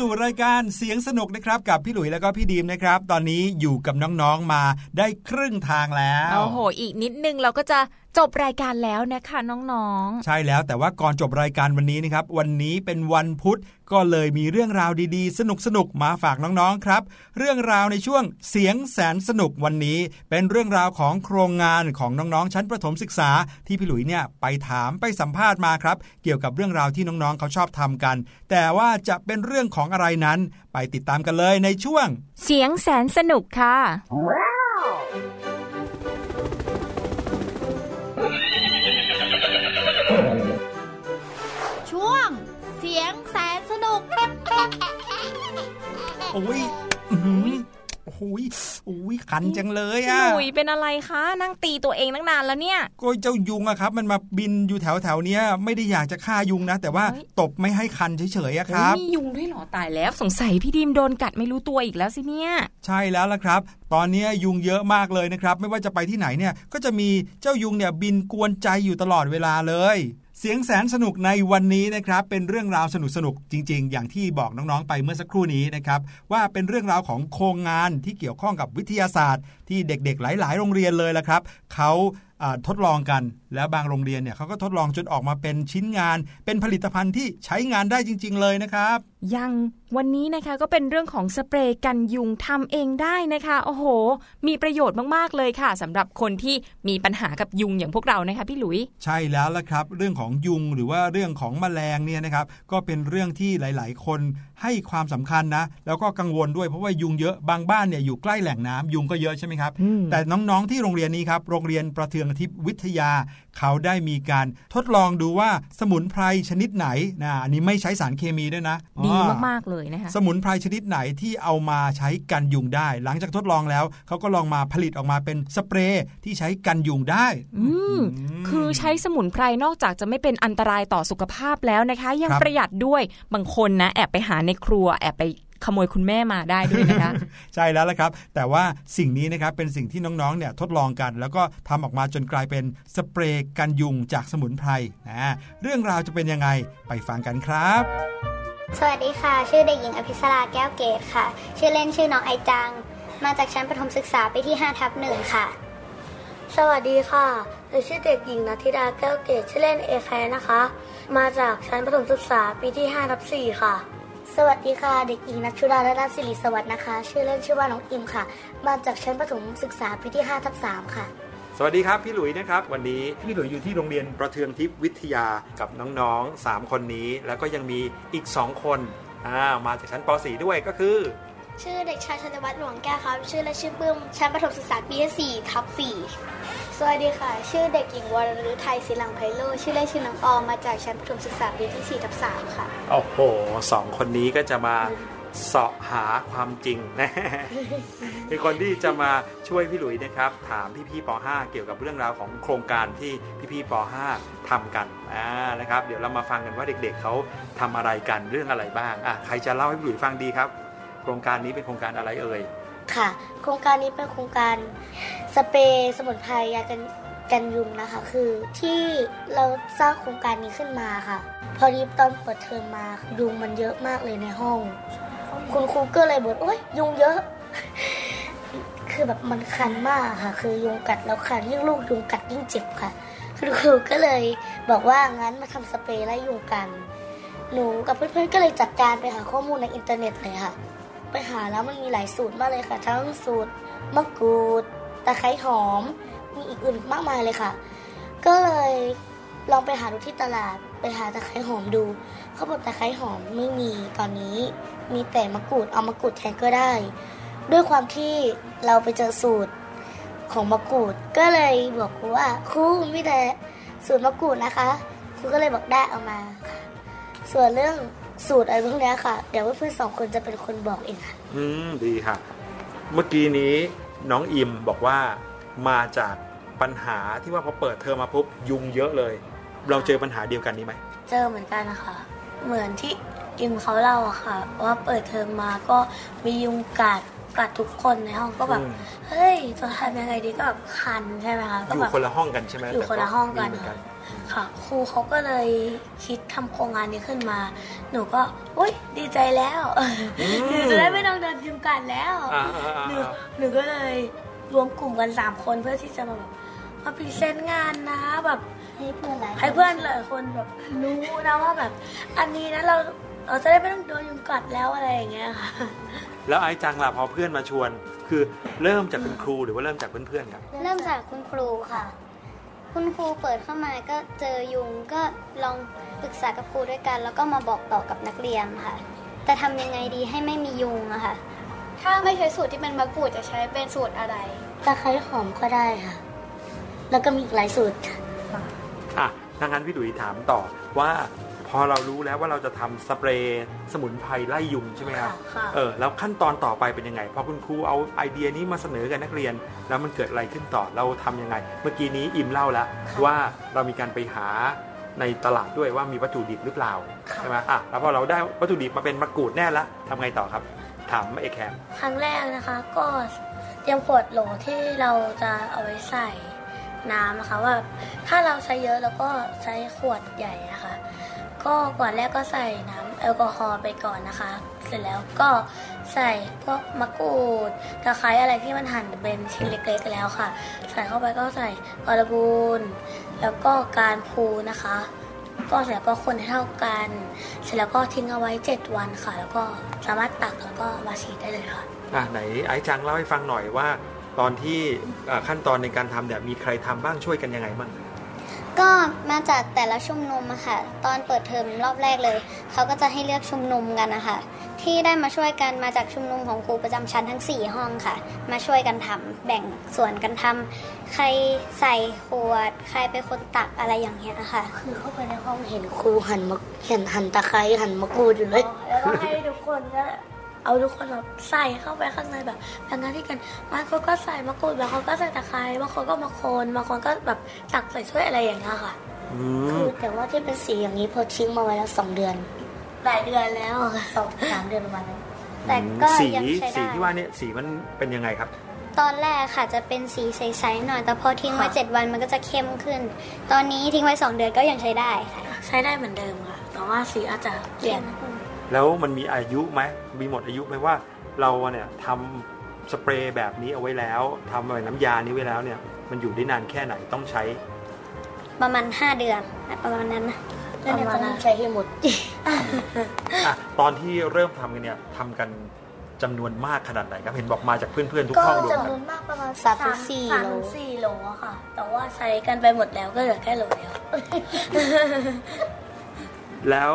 สู่รายการเสียงสนุกนะครับ กับพี่หลุยแล้วก็พี่ดีมนะครับ ตอนนี้อยู่กับน้องๆมาได้ครึ่งทางแล้ว โอ้โห อีกนิดนึงเราก็จะ จบรายการแล้วนะคะน้องใช่แล้วแต่ว่าก่อนจบรายการวันนี้นะครับ วันนี้เป็นวันพุธก็เลยมีเรื่องราวดีๆ สนุกๆ มาฝากน้องๆครับ เรื่องราวในช่วงเสียงแสนสนุกวันนี้ เป็นเรื่องราวของโครงงานของน้องๆ ชั้นประถมศึกษา ที่พี่หลุยเนี่ยไปถามไปสัมภาษณ์มาครับ เกี่ยวกับเรื่องราวที่น้องๆเขาชอบทำกัน แต่ว่าจะเป็นเรื่องของอะไรนั้น ไปติดตามกันเลยในช่วงๆเสียงแสนสนุกค่ะ โอ้ยอื้อหือโอ้ยโอ้ยขันจังเลยพี่อะหลุยเป็นอะไรคะ นั่งตีตัวเองตั้งนานแล้วเนี่ย ก็เจ้ายุงอะครับ มันมาบินอยู่แถวแถวๆเนี้ยไม่ได้อยากจะฆ่ายุงนะ แต่ว่าเฮ้ยตบไม่ให้คันเฉยๆอะครับโอ้ยมียุงด้วยเหรอตายแล้วสงสัยพี่ดิมโดนกัดไม่รู้ตัวอีกแล้วสิเนี่ย ใช่แล้วล่ะครับ ตอนนี้ยุงเยอะมากเลยนะครับ ไม่ว่าจะไปที่ไหนเนี่ย ก็จะมีเจ้ายุงเนี่ยบินกวนใจอยู่ตลอดเวลาเลยเสียงแสนสนุกในวันนี้นะครับเป็นเรื่องราวสนุกสนุกๆจริง ๆ อย่างที่บอกน้องๆไปเมื่อสักครู่นี้นะครับว่าเป็นเรื่องราวของโครงงานที่เกี่ยวข้องกับวิทยาศาสตร์ ที่เด็กๆ หลาย ๆ โรงเรียนเลยละครับเขาทดลองกันแล้วบางโรงเรียนเนี่ยเขาก็ทดลองจนออกมาเป็นชิ้นงาน เป็นผลิตภัณฑ์ที่ใช้งานได้จริง ๆ เลยนะครับ ยังวันนี้นะคะก็เป็นเรื่องของสเปรย์กันยุงทำเองได้นะคะโอ้โห มีประโยชน์มากๆเลยค่ะสำหรับคนที่มีปัญหากับยุงอย่างพวกเรานะคะพี่หลุย ใช่แล้วละครับ เรื่องของยุงหรือว่าเรื่องของแมลงเนี่ยนะครับก็เป็นเรื่องที่หลาย ๆ คนให้ความสำคัญนะ แล้วก็กังวลด้วยเพราะว่ายุงเยอะบางบ้านเนี่ยอยู่ใกล้แหล่งน้ำยุงก็เยอะใช่ไหมครับอืมแต่น้องๆที่โรงเรียนนี้ครับโรงเรียนประเทืองทิพย์วิทยาเขาได้มีการทดลองดูว่าสมุนไพรชนิดไหนนะอันนี้ไม่ใช้สารเคมีด้วยนะดีอ่มากๆเลยนะคะสมุนไพรชนิดไหนที่เอามาใช้กันยุงได้ หลังจากทดลองแล้วเขาก็ลองมาผลิตออกมาเป็นสเปรย์ที่ใช้กันยุงได้ อืมคือใช้สมุนไพรนอกจากจะไม่เป็นอันตรายต่อสุขภาพแล้วนะคะ ยังครับประหยัดด้วยบางคนนะแอบไปหาในครัวแอบไป ขโมยคุณแม่มาได้ด้วยนะคะใช่แล้วละครับ แต่ว่าสิ่งนี้นะครับเป็นสิ่งที่น้องๆเนี่ยทดลองกัน แล้วก็ทำออกมาจนกลายเป็นสเปรย์กันยุงจากสมุนไพรนะเรื่องราวจะเป็นยังไงไปฟังกันครับ สวัสดีค่ะ ชื่อเด็กหญิงอภิสราแก้วเกตค่ะ ชื่อเล่นชื่อน้องไอจัง มาจากชั้นประถมศึกษาปีที่5ทับหนึ่งค่ะ สวัสดีค่ะหนูชื่อเด็กหญิงนัทธิดาแก้วเกตชื่อเล่นเอแคนะคะ มาจากชั้นประถมศึกษาปีที่5ทับ4ค่ะ สวัสดีค่ะ เด็กหญิงนัชชุดาและราศิริสวัสดิ์นะคะ ชื่อเล่นชื่อว่าน้องอิมค่ะ มาจากชั้นประถมศึกษาปีที่5ทับ3ค่ะ สวัสดีครับพี่หลุยนะครับ วันนี้พี่หลุยอยู่ที่โรงเรียนประเทืองทิพย์วิทยากับน้องๆ 3 คนนี้ แล้วก็ยังมีอีก 2 คนอ่ามาจากชั้นป .4 ด้วยก็คือ ชื่อเด็กชายชนวัฒน์หลวงแก้วครับ ชื่อและชื่อปื้มชั้นประถมศึกษาปีที่4ทับ4สวัสดีค่ะ ชื่อเด็กหญิงวรนุไทยศิลังไพโรจน์ชื่อเล่นชื่อน้องออมมาจากชั้นประถมศึกษาปีที่4ทับ3ค่ะโอ้โหสองคนนี้ก็จะมาเสาะหาความจริงนะเป็นคนที่จะมาช่วยพี่หลุยนะครับ ถามพี่ๆป .5 เกี่ยวกับเรื่องราวของโครงการที่พี่ๆป .5 ทำกันอ่านะครับ เดี๋ยวเรามาฟังกันว่าเด็ก ๆเขาทำอะไรกันเรื่องอะไรบ้างอะใครจะเล่าให้พี่หลุยฟังดีครับ ครงการนี้เป็นโครงการอะไรเอ่ยค่ะ โครงการนี้เป็นโครงการสเปรย์สมุนไพรยากันกันยุงนะคะ คือที่เราสร้างโครงการนี้ขึ้นมาค่ะ พอดีตอนเปิดเทอมมายุงมันเยอะมากเลยในห้อง คุณครูก็เลยบ่นโอ๊ยยุงเยอะ คือแบบมันคันมากค่ะ คือยุงกัดแล้วคันยิ่งลูกยุงกัดยิ่งเจ็บค่ะ คุณครูก็เลยบอกว่างั้นมาทำสเปรย์ไล่ยุงกัน หนูกับเพื่อนๆก็เลยจัดการไปหาข้อมูลในอินเทอร์เน็ตเลยค่ะ ไปหาแล้วมันมีหลายสูตรมากเลยค่ะ ทั้งสูตรมะกรูดตะไคร้หอม มีอีกอื่นมากมายเลยค่ะ ก็เลยลองไปหาดูที่ตลาดไปหาตะไคร้หอมดู เขาบอกตะไคร้หอมไม่มีตอนนี้ มีแต่มะกรูดเอามะกรูดแทนก็ได้ ด้วยความที่เราไปเจอสูตรของมะกรูด ก็เลยบอกครูว่าครูมีแต่สูตรมะกรูดนะคะครูก็เลยบอกได้เอามา ส่วนเรื่อง สูตรอะไรพวกเนี้ยค่ะ เดี๋ยวเพื่อนๆสองคนจะเป็นคนบอกเองค่ะ อืมดีค่ะ เมื่อกี้นี้น้องอิมบอกว่ามาจากปัญหาที่ว่าพอเปิดเทอมมาปุ๊บยุงเยอะเลย เราเจอปัญหาเดียวกันนี้ไหมเจอเหมือนกันนะคะ เหมือนที่อิมเขาเล่าอะค่ะ ว่าเปิดเทอมมาก็มียุงกัด กัดทุกคนในห้องก็แบบอืมเฮ้ยจะทำยังไงดีก็แบบคันใช่ไหมคะอก็ยู่แบบคนละห้องกันใช่ไหมอยู่คนละห้องกันแต่มีเหมืค่ะครูเขาก็เลยคิดทำโครงงานนี้ขึ้นมา หนูก็อุ้ยดีใจแล้วหนูจะได้ไม่ต้องโดนยุงกัดแล้วอ่าอ่าอ่าหนูหนูก็เลยรวมกลุ่มกันสามคนเพื่อที่จะมาแบบมาพรีเซนต์งานนะแบบให้เพื่อนหลายให้เพื่อนหลายคนแบบรู้นะว่าแบบ อันนี้นะเรา เราจะได้ไม่ต้องโดนยุงกัดแล้วอะไรอย่างเงี้ยค่ะ แล้วไอ้จังล่ะพอเพื่อนมาชวน คือเริ่มจากคุณครูหรือว่าเริ่มจากเพื่อนๆครับ เริ่มจากคุณครูค่ะ คุณครูเปิดเข้ามาก็เจอยุงก็ลองปรึกษากับครูด้วยกัน แล้วก็มาบอกต่อกับนักเรียนค่ะ แต่ทำยังไงดีให้ไม่มียุงอะค่ะ ถ้าไม่ใช้สูตรที่เป็นมะกรูดจะใช้เป็นสูตรอะไร ตะไคร้หอมก็ได้ค่ะ แล้วก็มีอีกหลายสูตร อะถ้างั้นพี่ดุยถามต่อว่า พอเรารู้แล้วว่าเราจะทำสเปรย์สมุนไพรไล่ยุงใช่ไหมครับค่ะเออแล้วขั้นตอนต่อไปเป็นยังไงพอคุณครูเอาไอเดียนี้มาเสนอกับนักเรียน แล้วมันเกิดอะไรขึ้นต่อเราทำยังไง เมื่อกี้นี้อิมเล่าแล้วว่าเรามีการไปหาในตลาดด้วยว่ามีวัตถุดิบหรือเปล่าใช่ไหมอะแล้วพอเราได้วัตถุดิบมาเป็นมะกรูดแน่ละทำไงต่อครับ ถามเอกแคมครั้งแรกนะคะก็เตรียมขวดโหลที่เราจะเอาไว้ใส่น้ำนะคะว่าถ้าเราใช้เยอะแล้วก็ใช้ขวดใหญ่นะคะ ก็ก่อนแรกก็ใส่น้ำแอลกอฮอล์ไปก่อนนะคะ เสร็จแล้วก็ใส่พวกมะกรูดตะไคร้อะไรที่มันหั่นเป็นชิ้นเล็กๆแล้วค่ะ ใส่เข้าไปก็ใส่กระบูนแล้วก็การพูนะคะ ก็เสร็จแล้วก็คนให้เท่ากัน เสร็จแล้วก็ทิ้งเอาไว้ 7 วันค่ะ แล้วก็สามารถตักแล้วก็มาฉีดได้เลยค่ะอะไหนไอ้จังเล่าให้ฟังหน่อยว่า ตอนที่ขั้นตอนในการทำเนี่ยมีใครทำบ้างช่วยกันยังไงบ้าง ก็มาจากแต่ละชุมนุมอะค่ะ ตอนเปิดเทอมรอบแรกเลย เขาก็จะให้เลือกชุมนุมกันนะคะที่ได้มาช่วยกันมาจากชุมนุมของครูประจำชั้นทั้ง 4 ห้องค่ะ มาช่วยกันทำแบ่งส่วนกันทำใครใส่ขวด ใครเป็นคนตักอะไรอย่างเงี้ยค่ะ คือเข้าไปในห้องเห็นครูหั่นมะเห็นหั่นตะไคร้หั่นมะกรูดอยู่เลยแล้วก็ให้ทุกคนก็ เอาทุกคนแบบใส่เข้าไปข้างในแบบทำหน้าที่กันบางคนก็ใส่มะกรูดบางคนก็ใส่ตะไคร้บางคนก็มาโคนบางคนก็แบบตักใส่ถ้วยอะไรอย่างเงี้ยค่ะอืคืมอแต่ว่าที่เป็นสีอย่างนี้พอทิ้งมาไว้แล้วสองเดือนหลายเดือนแล้วสองสามเดือนประมาณนั้นแต่ก็สียังใช้สีได้ที่ว่าเนี่ยสีมันเป็นยังไงครับ ตอนแรกค่ะจะเป็นสีใสๆหน่อย แต่พอทิ้งไว้ค่ะเจ็ดวันมันก็จะเข้มขึ้น ตอนนี้ทิ้งไว้สองเดือนก็ยังใช้ได้ค่ะใช้ได้เหมือนเดิมค่ะแต่ว่าสีอาจจะเปลี่ยน แล้วมันมีอายุไหมมีหมดอายุไหมว่าเราเนี่ยทำสเปรย์แบบนี้เอาไว้แล้วทำอะไรน้ำยานี้ไว้แล้วเนี่ยมันอยู่ได้นานแค่ไหนต้องใช้ ประมาณห้าเดือนประมาณนั้นนะแล้วเนี่ยก็ต้องใช้ให้หมดอะตอนที่เริ่มทำกันเนี่ยทำกันจำนวนมากขนาดไหนครับเห็นบอกมาจากเพื่อนๆทุกก็ห้องรวมจำกันนวนมากประมาณสามถึงสี่สามโลถึงสี่โลอะค่ะ แต่ว่าใช้กันไปหมดแล้วก็เหลือแค่โลเดียวแล้ว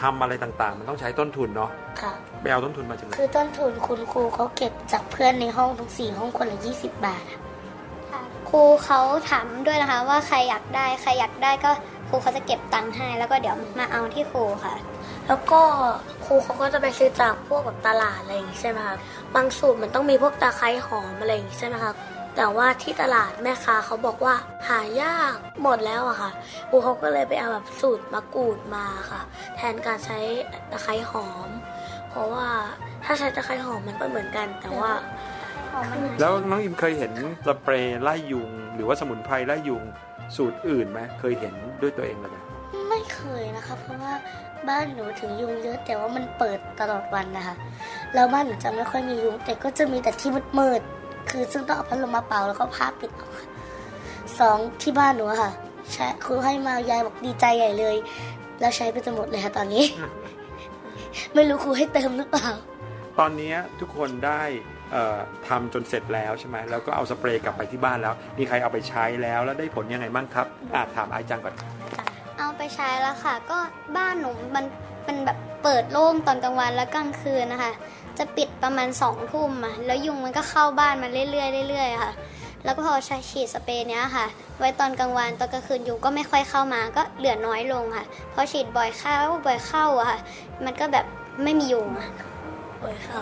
ทำอะไรต่างๆ มันต้องใช้ต้นทุนเนาะค่ะ ไปเอาต้นทุนมาจากไหนคือต้นทุนคุณครูเขาเก็บจากเพื่อนในห้องทั้งสี่ห้องคนละยี่สิบบาทอะครูเขาถามด้วยนะคะ ว่าใครอยากได้ใครอยากได้ก็ครูเขาจะเก็บตังค์ให้ แล้วก็เดี๋ยวมาเอาที่ครูค่ะ แล้วก็ครูเขาก็จะไปซื้อจากพวกแบบตลาดอะไรอย่างงี้ใช่ไหมคะบางสูตรมันต้องมีพวกตะไคร้หอมอะไรอย่างงี้ใช่ไหมคะ แต่ว่าที่ตลาดแม่ค้าเขาบอกว่าหายากหมดแล้วอะค่ะครูเขาก็เลยไปเอาแบบสูตรมะกรูดมาค่ะ แทนการใช้ตะไคร้หอม เพราะว่าถ้าใช้ตะไคร้หอมมันก็เหมือนกัน แต่ว่าแล้วน้องอิมเคยเห็นสเปรย์ไล่ยุง หรือว่าสมุนไพรไล่ยุงสูตรอื่นไหมเคยเห็นด้วยตัวเองเลยไหมไม่เคยนะคะ เพราะว่าบ้านหนูถึงยุงเยอะแต่ว่ามันเปิดตลอดวันนะคะแล้วบ้านหนูจะไม่ค่อยมียุงแต่ก็จะมีแต่ที่มืดๆ คือซึ่งต้องเอาพัดลมมาเป่าแล้วก็ผ้าปิดเอาค่ะสองที่บ้านหนูอะค่ะ ใช้ครูให้มายายบอกดีใจใหญ่เลย แล้วใช้ไปจนหมดเลยค่ะตอนนี้ ไม่รู้ครูให้เติมหรือเปล่า ตอนนี้ทุกคนได้เอ่อทำจนเสร็จแล้วใช่ไหมแล้วก็เอาสเปรย์กลับไปที่บ้านแล้ว มีใครเอาไปใช้แล้วแล้วได้ผลยังไงบ้างครับอ่าถามไอจังก่อน เอาไปใช้แล้วค่ะ ก็บ้านหนูมันเป็นแบบเปิดโล่งตอนกลางวันแล้วกลางคืนนะคะ จะปิดประมาณสองทุ่มอะแล้วยุงมันก็เข้าบ้านมาเรื่อยๆเรื่อยๆค่ะ แล้วก็พอใช้ฉีดสเปรย์เนี้ยค่ะ ไว้ตอนกลางวันตอนกลางคืนยุงก็ไม่ค่อยเข้ามาก็เหลือน้อยลงค่ะพอฉีดบ่อยเข้าบ่อยเข้าอะค่ะ มันก็แบบไม่มียุงอะโอ้ยค่ะ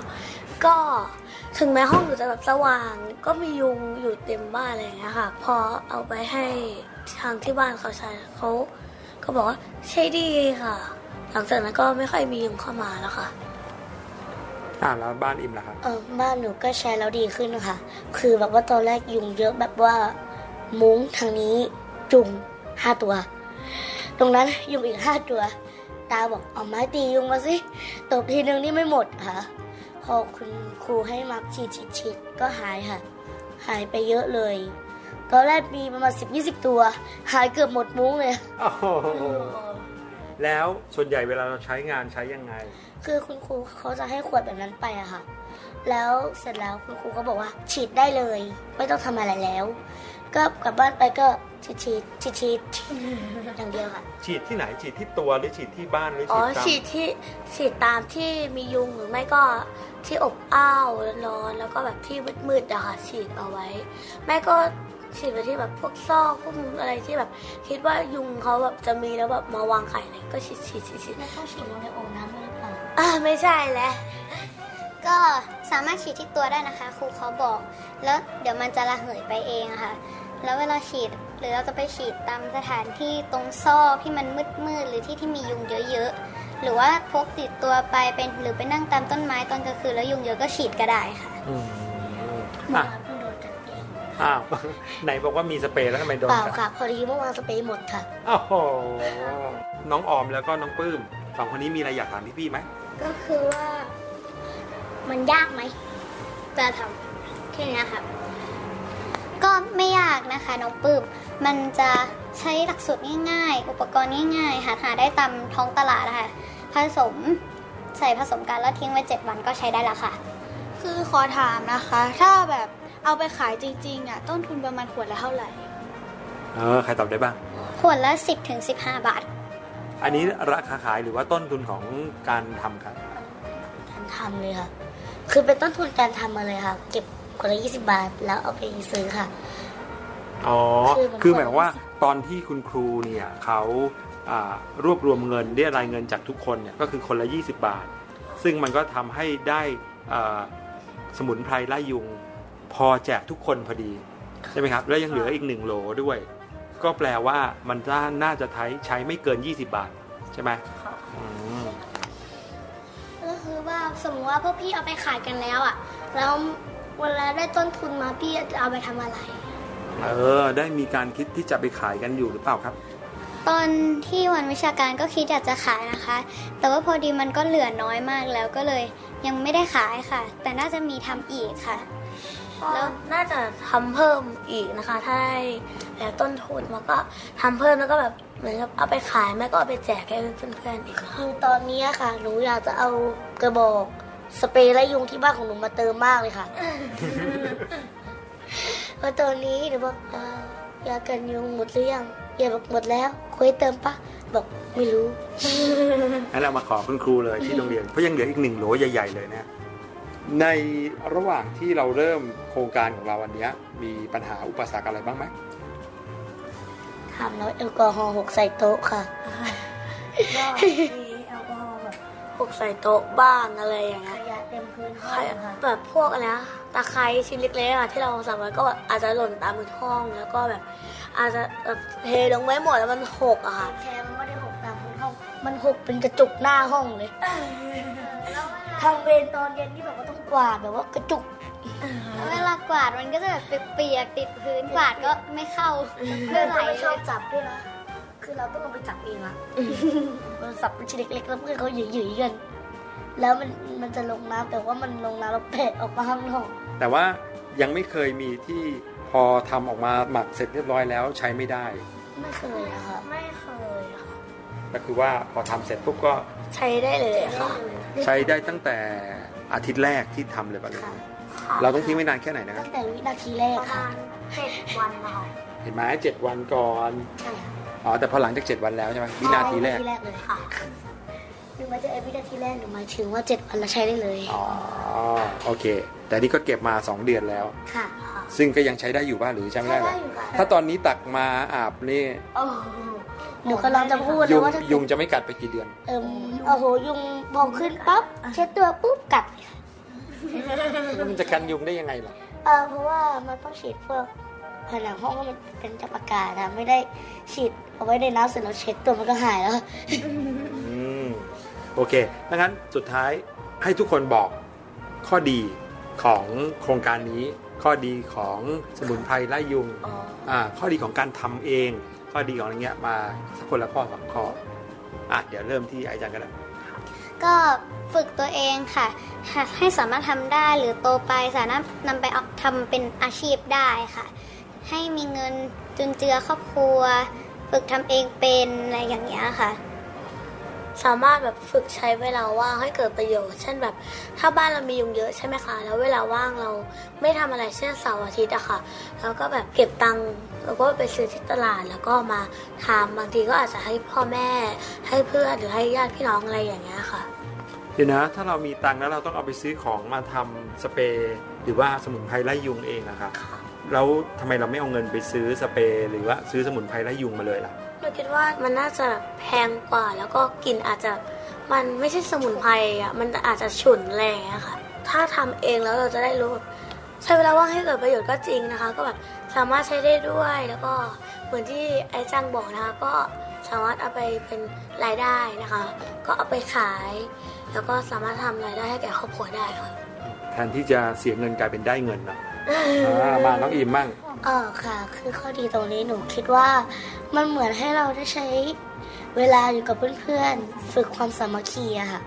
ก็ถึงแม้ห้องหนูจะแบบสว่าง ก็มียุงอยู่เต็มบ้านอะไรอย่างเงี้ยค่ะ พอเอาไปให้ทางที่บ้านเขาใช้เขาก็บอกว่าใช้ดีค่ะ หลังจากนั้นก็ไม่ค่อยมียุงเข้ามาแล้วค่ะ อ่าแล้วบ้านอิมล่ะครับเออบ้านหนูก็ใช้แล้วดีขึ้นค่ะ คือแบบว่าตอนแรกยุงเยอะแบบว่ามุ้งทางนี้จุ่มห้าตัว ตรงนั้นยุงอีกห้าตัว ตาบอกเอาไม้ตียุงมาสิตบทีนึงนี่ไม่หมดค่ะ พอคุณครูให้มาฉีดฉีดฉีดก็หายค่ะ หายไปเยอะเลยตอนแรกมีประมาณสิบยี่สิบตัว หายเกือบหมดมุ้งเลยโอ้โห แล้วส่วนใหญ่เวลาเราใช้งานใช้ยังไง คือคุณครูเขาจะให้ขวดแบบนั้นไปอะค่ะ แล้วเสร็จแล้วคุณครูก็บอกว่า ฉีดได้เลย ไม่ต้องทำอะไรแล้ว ก็กลับบ้านไปก็ฉีดฉีดฉีดฉีดอย่างเดียวค่ะ ฉีดที่ไหนฉีดที่ตัวหรือฉีดที่บ้านหรืออ๋ฉีอดตามฉีดที่ฉีดตามที่มียุงหรือไม่ก็ที่อบอ้าวร้อนแล้วก็แบบที่มืดๆอะค่ะฉีดเอาไว้ แม่ก็ ฉีดไปที่แบบพวกซอกพวกมุมอะไรที่แบบคิดว่ายุงเขาแบบจะมีแล้วแบบมาวางไข่อะไรก็ฉีดฉีดฉีดฉีดไม่ต้องฉีดลงในโอ่งน้ำด้วยหรือเปล่าอ่าไม่ใช่แล้วก็สามารถฉีดที่ตัวได้นะคะ ครูเขาบอก แล้วเดี๋ยวมันจะระเหยไปเองอะค่ะ แล้วเวลาฉีดหรือเราจะไปฉีดตามสถานที่ตรงซอกที่มันมืดๆหรือที่ที่มียุงเยอะๆหรือว่าพกติดตัวไปเป็นหรือไปนั่งตามต้นไม้ตอนกลางคืนแล้วยุงเยอะก็ฉีดก็ได้ค่ะ อืมเมื่ออะ องอ้าวไหนบอกว่ามีสเปรย์แล้วทำไมโดนเปล่ากัดค่ะพอดีเมื่อวานสเปรย์หมดค่ะโอ้โหน้องออมแล้วก็น้องปื้มสองคนนี้มีอะไรอยากถามพี่ๆไหมก็คือว่ามันยากไหมจะทำแค่นี้ครับ ก็ไม่ยากนะคะน้องปื้มมันจะใช้หลักสูตรง่าย ๆ อุปกรณ์ง่ายๆหาหาได้ตามท้องตลาดนะคะผสมใส่ผสมกันแล้วทิ้งไว้ 7 วันก็ใช้ได้แล้วค่ะ คือขอถามนะคะ ถ้าแบบ เอาไปขายจริงๆอะต้นทุนประมาณขวดละเท่าไหร่ เออ ใครตอบได้บ้าง ขวดละ 10ถึง15 บาท อันนี้ราคาขายหรือว่าต้นทุนของการทำครับการทำเลยค่ะ คือเป็นต้นทุนการทำมาเลยค่ะ เก็บคนละยี่สิบาท แล้วเอาไปซื้อค่ะ อ๋อคือมันคือหมายความว่าตอนที่คุณครูเนี่ยเขาอ่ารวบรวมเงินเรียรายเงินจากทุกคนเนี่ยก็คือคนละ 20 บาท ซึ่งมันก็ทำให้ได้อ่าสมุนไพรไล่ยุง พอแจกทุกคนพอดีใช่ไหมครับ แล้วยังเหลืออีกหนึ่งโหลด้วย ก็แปลว่ามันน่าน่าจะใช้ใช้ไม่เกิน 20 บาท ใช่ไหมอืมก็คือว่าสมมติว่าพวกพี่เอาไปขายกันแล้วอะ แล้วเวลาได้ต้นทุนมาพี่จะเอาไปทำอะไร เออ ได้มีการคิดที่จะไปขายกันอยู่หรือเปล่าครับ ตอนที่วันวิชาการก็คิดอยากจะขายนะคะ แต่ว่าพอดีมันก็เหลือน้อยมากแล้วก็เลย ยังไม่ได้ขายค่ะ แต่น่าจะมีทำอีกค่ะ แล้วน่าจะทำเพิ่มอีกนะคะ ถ้าได้แล้วต้นทุนมันก็ทำเพิ่มแล้วก็แบบเหมือนกับเอาไปขายแม่ก็เอาไปแจกให้เพื่อนๆอีกคือตอนนี้ค่ะ หนูอยากจะเอากระบอกสเปรย์ไล่ยุงที่บ้านของหนูมาเติมมากเลยค่ะเพราะตอนนี้หนูบอกเอ่อยากันยุงหมดหรือยังยายบอกหมดแล้วคุยเติมปะบอกไม่รู้งั้นเรามาขอคุณครูเลยที่โรงเรียนเพราะยังเหลืออีกหนึ่งโหลใหญ่ ๆ เลยนะ ในระหว่างที่เราเริ่มโครงการของเราวันเนี้ยมีปัญหาอุปสรรคอะไรบ้างไหมทำแล้วแอลกอฮอล์หกใส่โต๊ะค่ะก็มีแอลกอฮอล์แบบหกใส่โต๊ะบ้างอะไรอย่างขเงี้ยยะเต็มพื้นห้ใคอรงค่ะแบบพวกอะไรนะตะไคร้ชิ้นเล็กๆอะที่เราสั่งไว้ก็แบบอาจจะหล่นตามพื้นห้องแล้วก็แบบ อาจจะแบบเทลงไว้หมดแล้วมันหกอะค่ะแค่มันไม่ได้หกตามพื้นห้อง มันหกเป็นกระจุกหน้าห้องเลย ทำเวรตอนเย็นที่แบบว่าต้องกวาดแบบว่ากระจุกเวลากวาดมันก็จะแบบเปียกๆติดพื้นกวาดก็ไม่เข้าเพื่เลื่ออนนไหลไม่เลชอบยจับด้วยนะ คือเราต้องลงไปจับเองอะมันสับเป็นชิ้นเล็กๆแล้วเพื่อนเขาหยืยๆกัน แล้วมันมันจะลงน้ำแต่ว่ามันลงน้ำแล้วแปะออกมาข้างนอกแต่ว่ายังไม่เคยมีที่พอทำออกมาหมักเสร็จเรียบร้อยแล้วใช้ไม่ได้ ไม่เคยนะคะไม่เคยค่ะก็คือว่าพอทำเสร็จปุ๊บก็ใช้ได้เลยค่ะ ใช้ได้ตั้งแต่อาทิตย์แรกที่ทำเลยป่ะเลยค่ะเราต้องทิ้งไว้นานแค่ไหนนะครัตั้บงแต่วินาทีแรกประค่ะมาณเจ็ดวันนะคะเห็นไหมเจ็ดวันก่อนใช่ค่ะอ๋อแต่พอหลังจากเจ็ดวันแล้วใช่ไหมวินาทีแรกวินาทีแรกเลยค่ะหรือว่าจะไอ้วินาทีแรกหนูหมายถึงว่าเจ็ดวันเราใช้ได้เลยอ๋อโอเค แต่นี่ก็เก็บมา2เดือนแล้วค่ะ ซึ่งก็ยังใช้ได้อยู่บ้างหรือใช้ไม่ได้หรอใช้ได้อยู่ค่ะถ้าตอนนี้ตักมาอาบนี่โอ้หนูกำลังจะพูดเลยุยงว่าถ้าเกิดยุงจะไม่กัดไปกี่เดือน เอิมโอ้โหยุงพอขึ้นปั๊บเช็ดตัวปุ๊บกัดแล้วมันจะกันยุงได้ยังไงล่ะเออเพราะว่ามันต้องฉีดพวกผนังห้องว่ามันเป็นจับอากาศนะไม่ได้ฉีดเอาไว้ในน้ำเสร็จแล้วเช็ดตัวมันก็หายแล้วอืมโอเคดังนั้นสุดท้ายให้ทุกคนบอกข้อดีของโครงการนี้ ข้อดีของสมุนไพรไล่ยุงอ๋ออ่าข้อดีของการทำเอง ข้อดีของอะไรเงี้ยมาสักคนละข้อสองข้ออะเดี๋ยวเริ่มที่ไอจังกันนะก็ฝึกตัวเองค่ะ ให้สามารถทำได้หรือโตไปสามารถนำไปเอาทำเป็นอาชีพได้ค่ะ ให้มีเงินจุนเจือครอบครัว ฝึกทำเองเป็นอะไรอย่างเงี้ยค่ะ สามารถแบบฝึกใช้เวลาว่างให้เกิดประโยชน์ เช่นแบบถ้าบ้านเรามียุงเยอะใช่ไหมคะ แล้วเวลาว่างเราไม่ทำอะไรเช่นเสาร์อาทิตย์อะค่ะแล้วก็แบบเก็บตังค์แล้วก็ไปซื้อที่ตลาดแล้วก็มาทำบางทีก็อาจจะให้พ่อแม่ให้เพื่อนหรือให้ญาติพี่น้องอะไรอย่างเงี้ยค่ะเดี๋ยวนะถ้าเรามีตังค์แล้วเราต้องเอาไปซื้อของมาทำสเปรย์หรือว่าสมุนไพรไล่ยุงเองนะครับแล้วทำไมเราไม่เอาเงินไปซื้อสเปรย์หรือว่าซื้อสมุนไพรไล่ยุงมาเลยล่ะหนู คิดว่ามันน่าจะแพงกว่า แล้วก็กลิ่นอาจจะมันไม่ใช่สมุนไพรอะมันอาจจะฉุนแรงอะค่ะ ถ้าทำเองแล้วเราจะได้รู้แบบใช้เวลาว่างให้เกิดประโยชน์ก็จริงนะคะ ก็แบบสามารถใช้ได้ด้วยแล้วก็เหมือนที่ไอ้จังบอกนะคะ ก็สามารถเอาไปเป็นรายได้นะคะ ก็เอาไปขาย แล้วก็สามารถทำรายได้ให้แก่ครอบครัวได้ค่ะแทนที่จะเสียเงินกลายเป็นได้เงินเนาะอ่ามาน้องอิมมั่งเออค่ะ คือข้อดีตรงนี้หนูคิดว่า มันเหมือนให้เราได้ใช้เวลาอยู่กับเพื่อนๆ ฝึกความสามัคคีอะค่ะ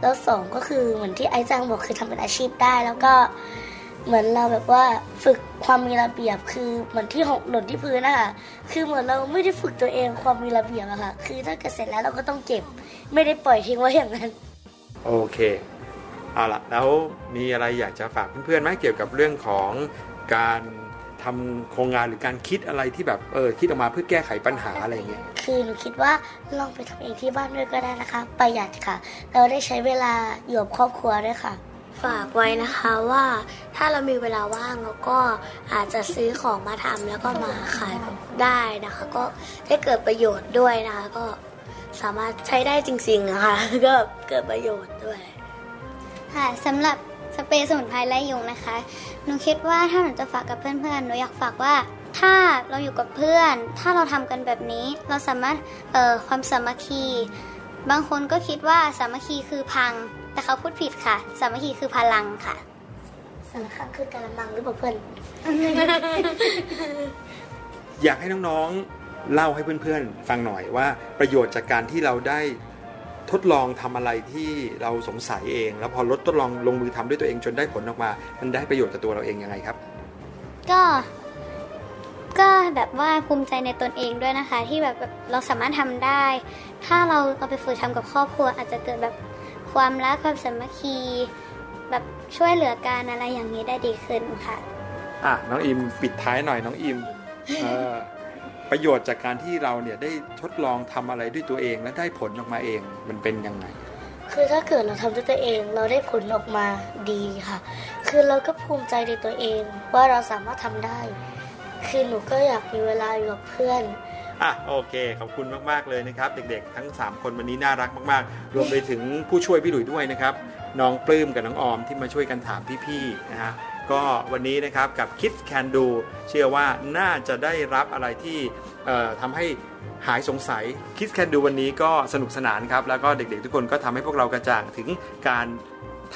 แล้วสองก็คือเหมือนที่ไอ้จังบอกคือทำเป็นอาชีพได้ แล้วก็เหมือนเราแบบว่าฝึกความมีระเบียบคือเหมือนที่หกหล่นที่พื้นนะคะคือเหมือนเราไม่ได้ฝึกตัวเองความมีระเบียบอะค่ะ คือถ้าเกิดเสร็จแล้วเราก็ต้องเก็บ ไม่ได้ปล่อยทิ้งไว้อย่างนั้น โอเค เอาละแล้วมีอะไรอยากจะฝากเพื่อนๆไหมเกี่ยวกับเรื่องของการ ทำโครงงานหรือการคิดอะไรที่แบบเออคิดออกมาเพื่อแก้ไขปัญหาอะไรอย่างเงี้ยคือหนูคิดว่าลองไปทำเองที่บ้านด้วยก็ได้นะคะ ประหยัดค่ะ เราได้ใช้เวลาอยู่กับครอบครัวด้วยค่ะ ฝากไว้นะคะว่าถ้าเรามีเวลาว่างเราก็อาจจะซื้อของมาทำแล้วก็มาขายได้นะคะ ก็ได้เกิดประโยชน์ด้วยนะคะก็สามารถใช้ได้จริงๆนะคะก็เกิดประโยชน์ด้วยค่ะสำหรับ สเปรย์สมุนไพรไล่ยุงนะคะ หนูคิดว่าถ้าหนูจะฝากกับเพื่อนๆ หนูอยากฝากว่า ถ้าเราอยู่กับเพื่อน ถ้าเราทำกันแบบนี้ เราสามารถ เอ่อ ความสามัคคี บางคนก็คิดว่าสามัคคีคือพัง แต่เขาพูดผิดค่ะ สามัคคีคือพลังค่ะสารคังคือการมังหรือเปล่าเพื่อน อยากให้น้องๆ เล่าให้เพื่อนๆ ฟังหน่อยว่าประโยชน์จากการที่เราได้ ทดลองทำอะไรที่เราสงสัยเอง แล้วพอลดทดลองลงมือทำด้วยตัวเองจนได้ผลออกมา มันได้ประโยชน์กับตัวเราเองยังไงครับ ก็ ก็แบบว่าภูมิใจในตนเองด้วยนะคะ ที่แบบแบบเราสามารถทำได้ ถ้าเราเอาไปฝึกทำกับครอบครัว อาจจะเกิดแบบความรักความสามัคคี แบบช่วยเหลือกันอะไรอย่างนี้ได้ดีขึ้นค่ะอะน้องอิมปิดท้ายหน่อยน้องอิมเออ ประโยชน์จากการที่เราเนี่ยได้ทดลองทำอะไรด้วยตัวเอง และได้ผลออกมาเองมันเป็นยังไง คือถ้าเกิดเราทำด้วยตัวเองเราได้ผลออกมาดีค่ะ คือเราก็ภูมิใจในตัวเอง ว่าเราสามารถทำได้ คือหนูก็อยากมีเวลาอยู่กับเพื่อนอะโอเค ขอบคุณมากๆเลยนะครับ เด็กๆ ทั้ง 3 คนวันนี้น่ารักมากๆ รวมไปถึงผู้ช่วยพี่หลุยด้วยนะครับน้องปลื้มกับน้องออมที่มาช่วยกันถามพี่ๆนะฮะ ก็วันนี้นะครับกับ Kids Can Do เชื่อว่าน่าจะได้รับอะไรที่ทำให้หายสงสัย Kids Can Do วันนี้ก็สนุกสนานครับ แล้วก็เด็กๆทุกคนก็ทำให้พวกเรากระจ่างถึงการ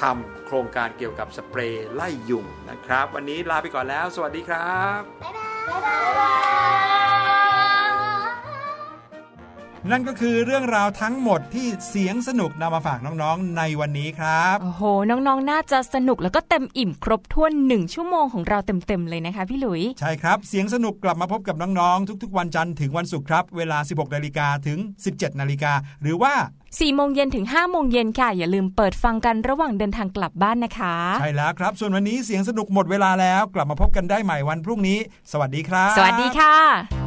ทำโครงการเกี่ยวกับสเปรย์ไล่ยุงนะครับ วันนี้ลาไปก่อนแล้ว สวัสดีครับ บ๊ายบาย นั่นก็คือเรื่องราวทั้งหมดที่เสียงสนุกนำมาฝากน้องๆในวันนี้ครับโอ้โห น้องๆ น่าจะสนุกแล้วก็เต็มอิ่มครบถ้วนหนึ่งชั่วโมงของเราเต็มๆเลยนะคะพี่หลุย ใช่ครับ เสียงสนุกกลับมาพบกับน้องๆ ทุกๆ วันจันทร์ถึงวันศุกร์ครับ เวลา 16นาฬิกาถึง 17นาฬิกาหรือว่า4โมงเย็นถึง5โมงเย็นค่ะ อย่าลืมเปิดฟังกันระหว่างเดินทางกลับบ้านนะคะ ใช่แล้วครับ ส่วนวันนี้เสียงสนุกหมดเวลาแล้ว กลับมาพบกันได้ใหม่วันพรุ่งนี้ สวัสดีครับ สวัสดีค่ะ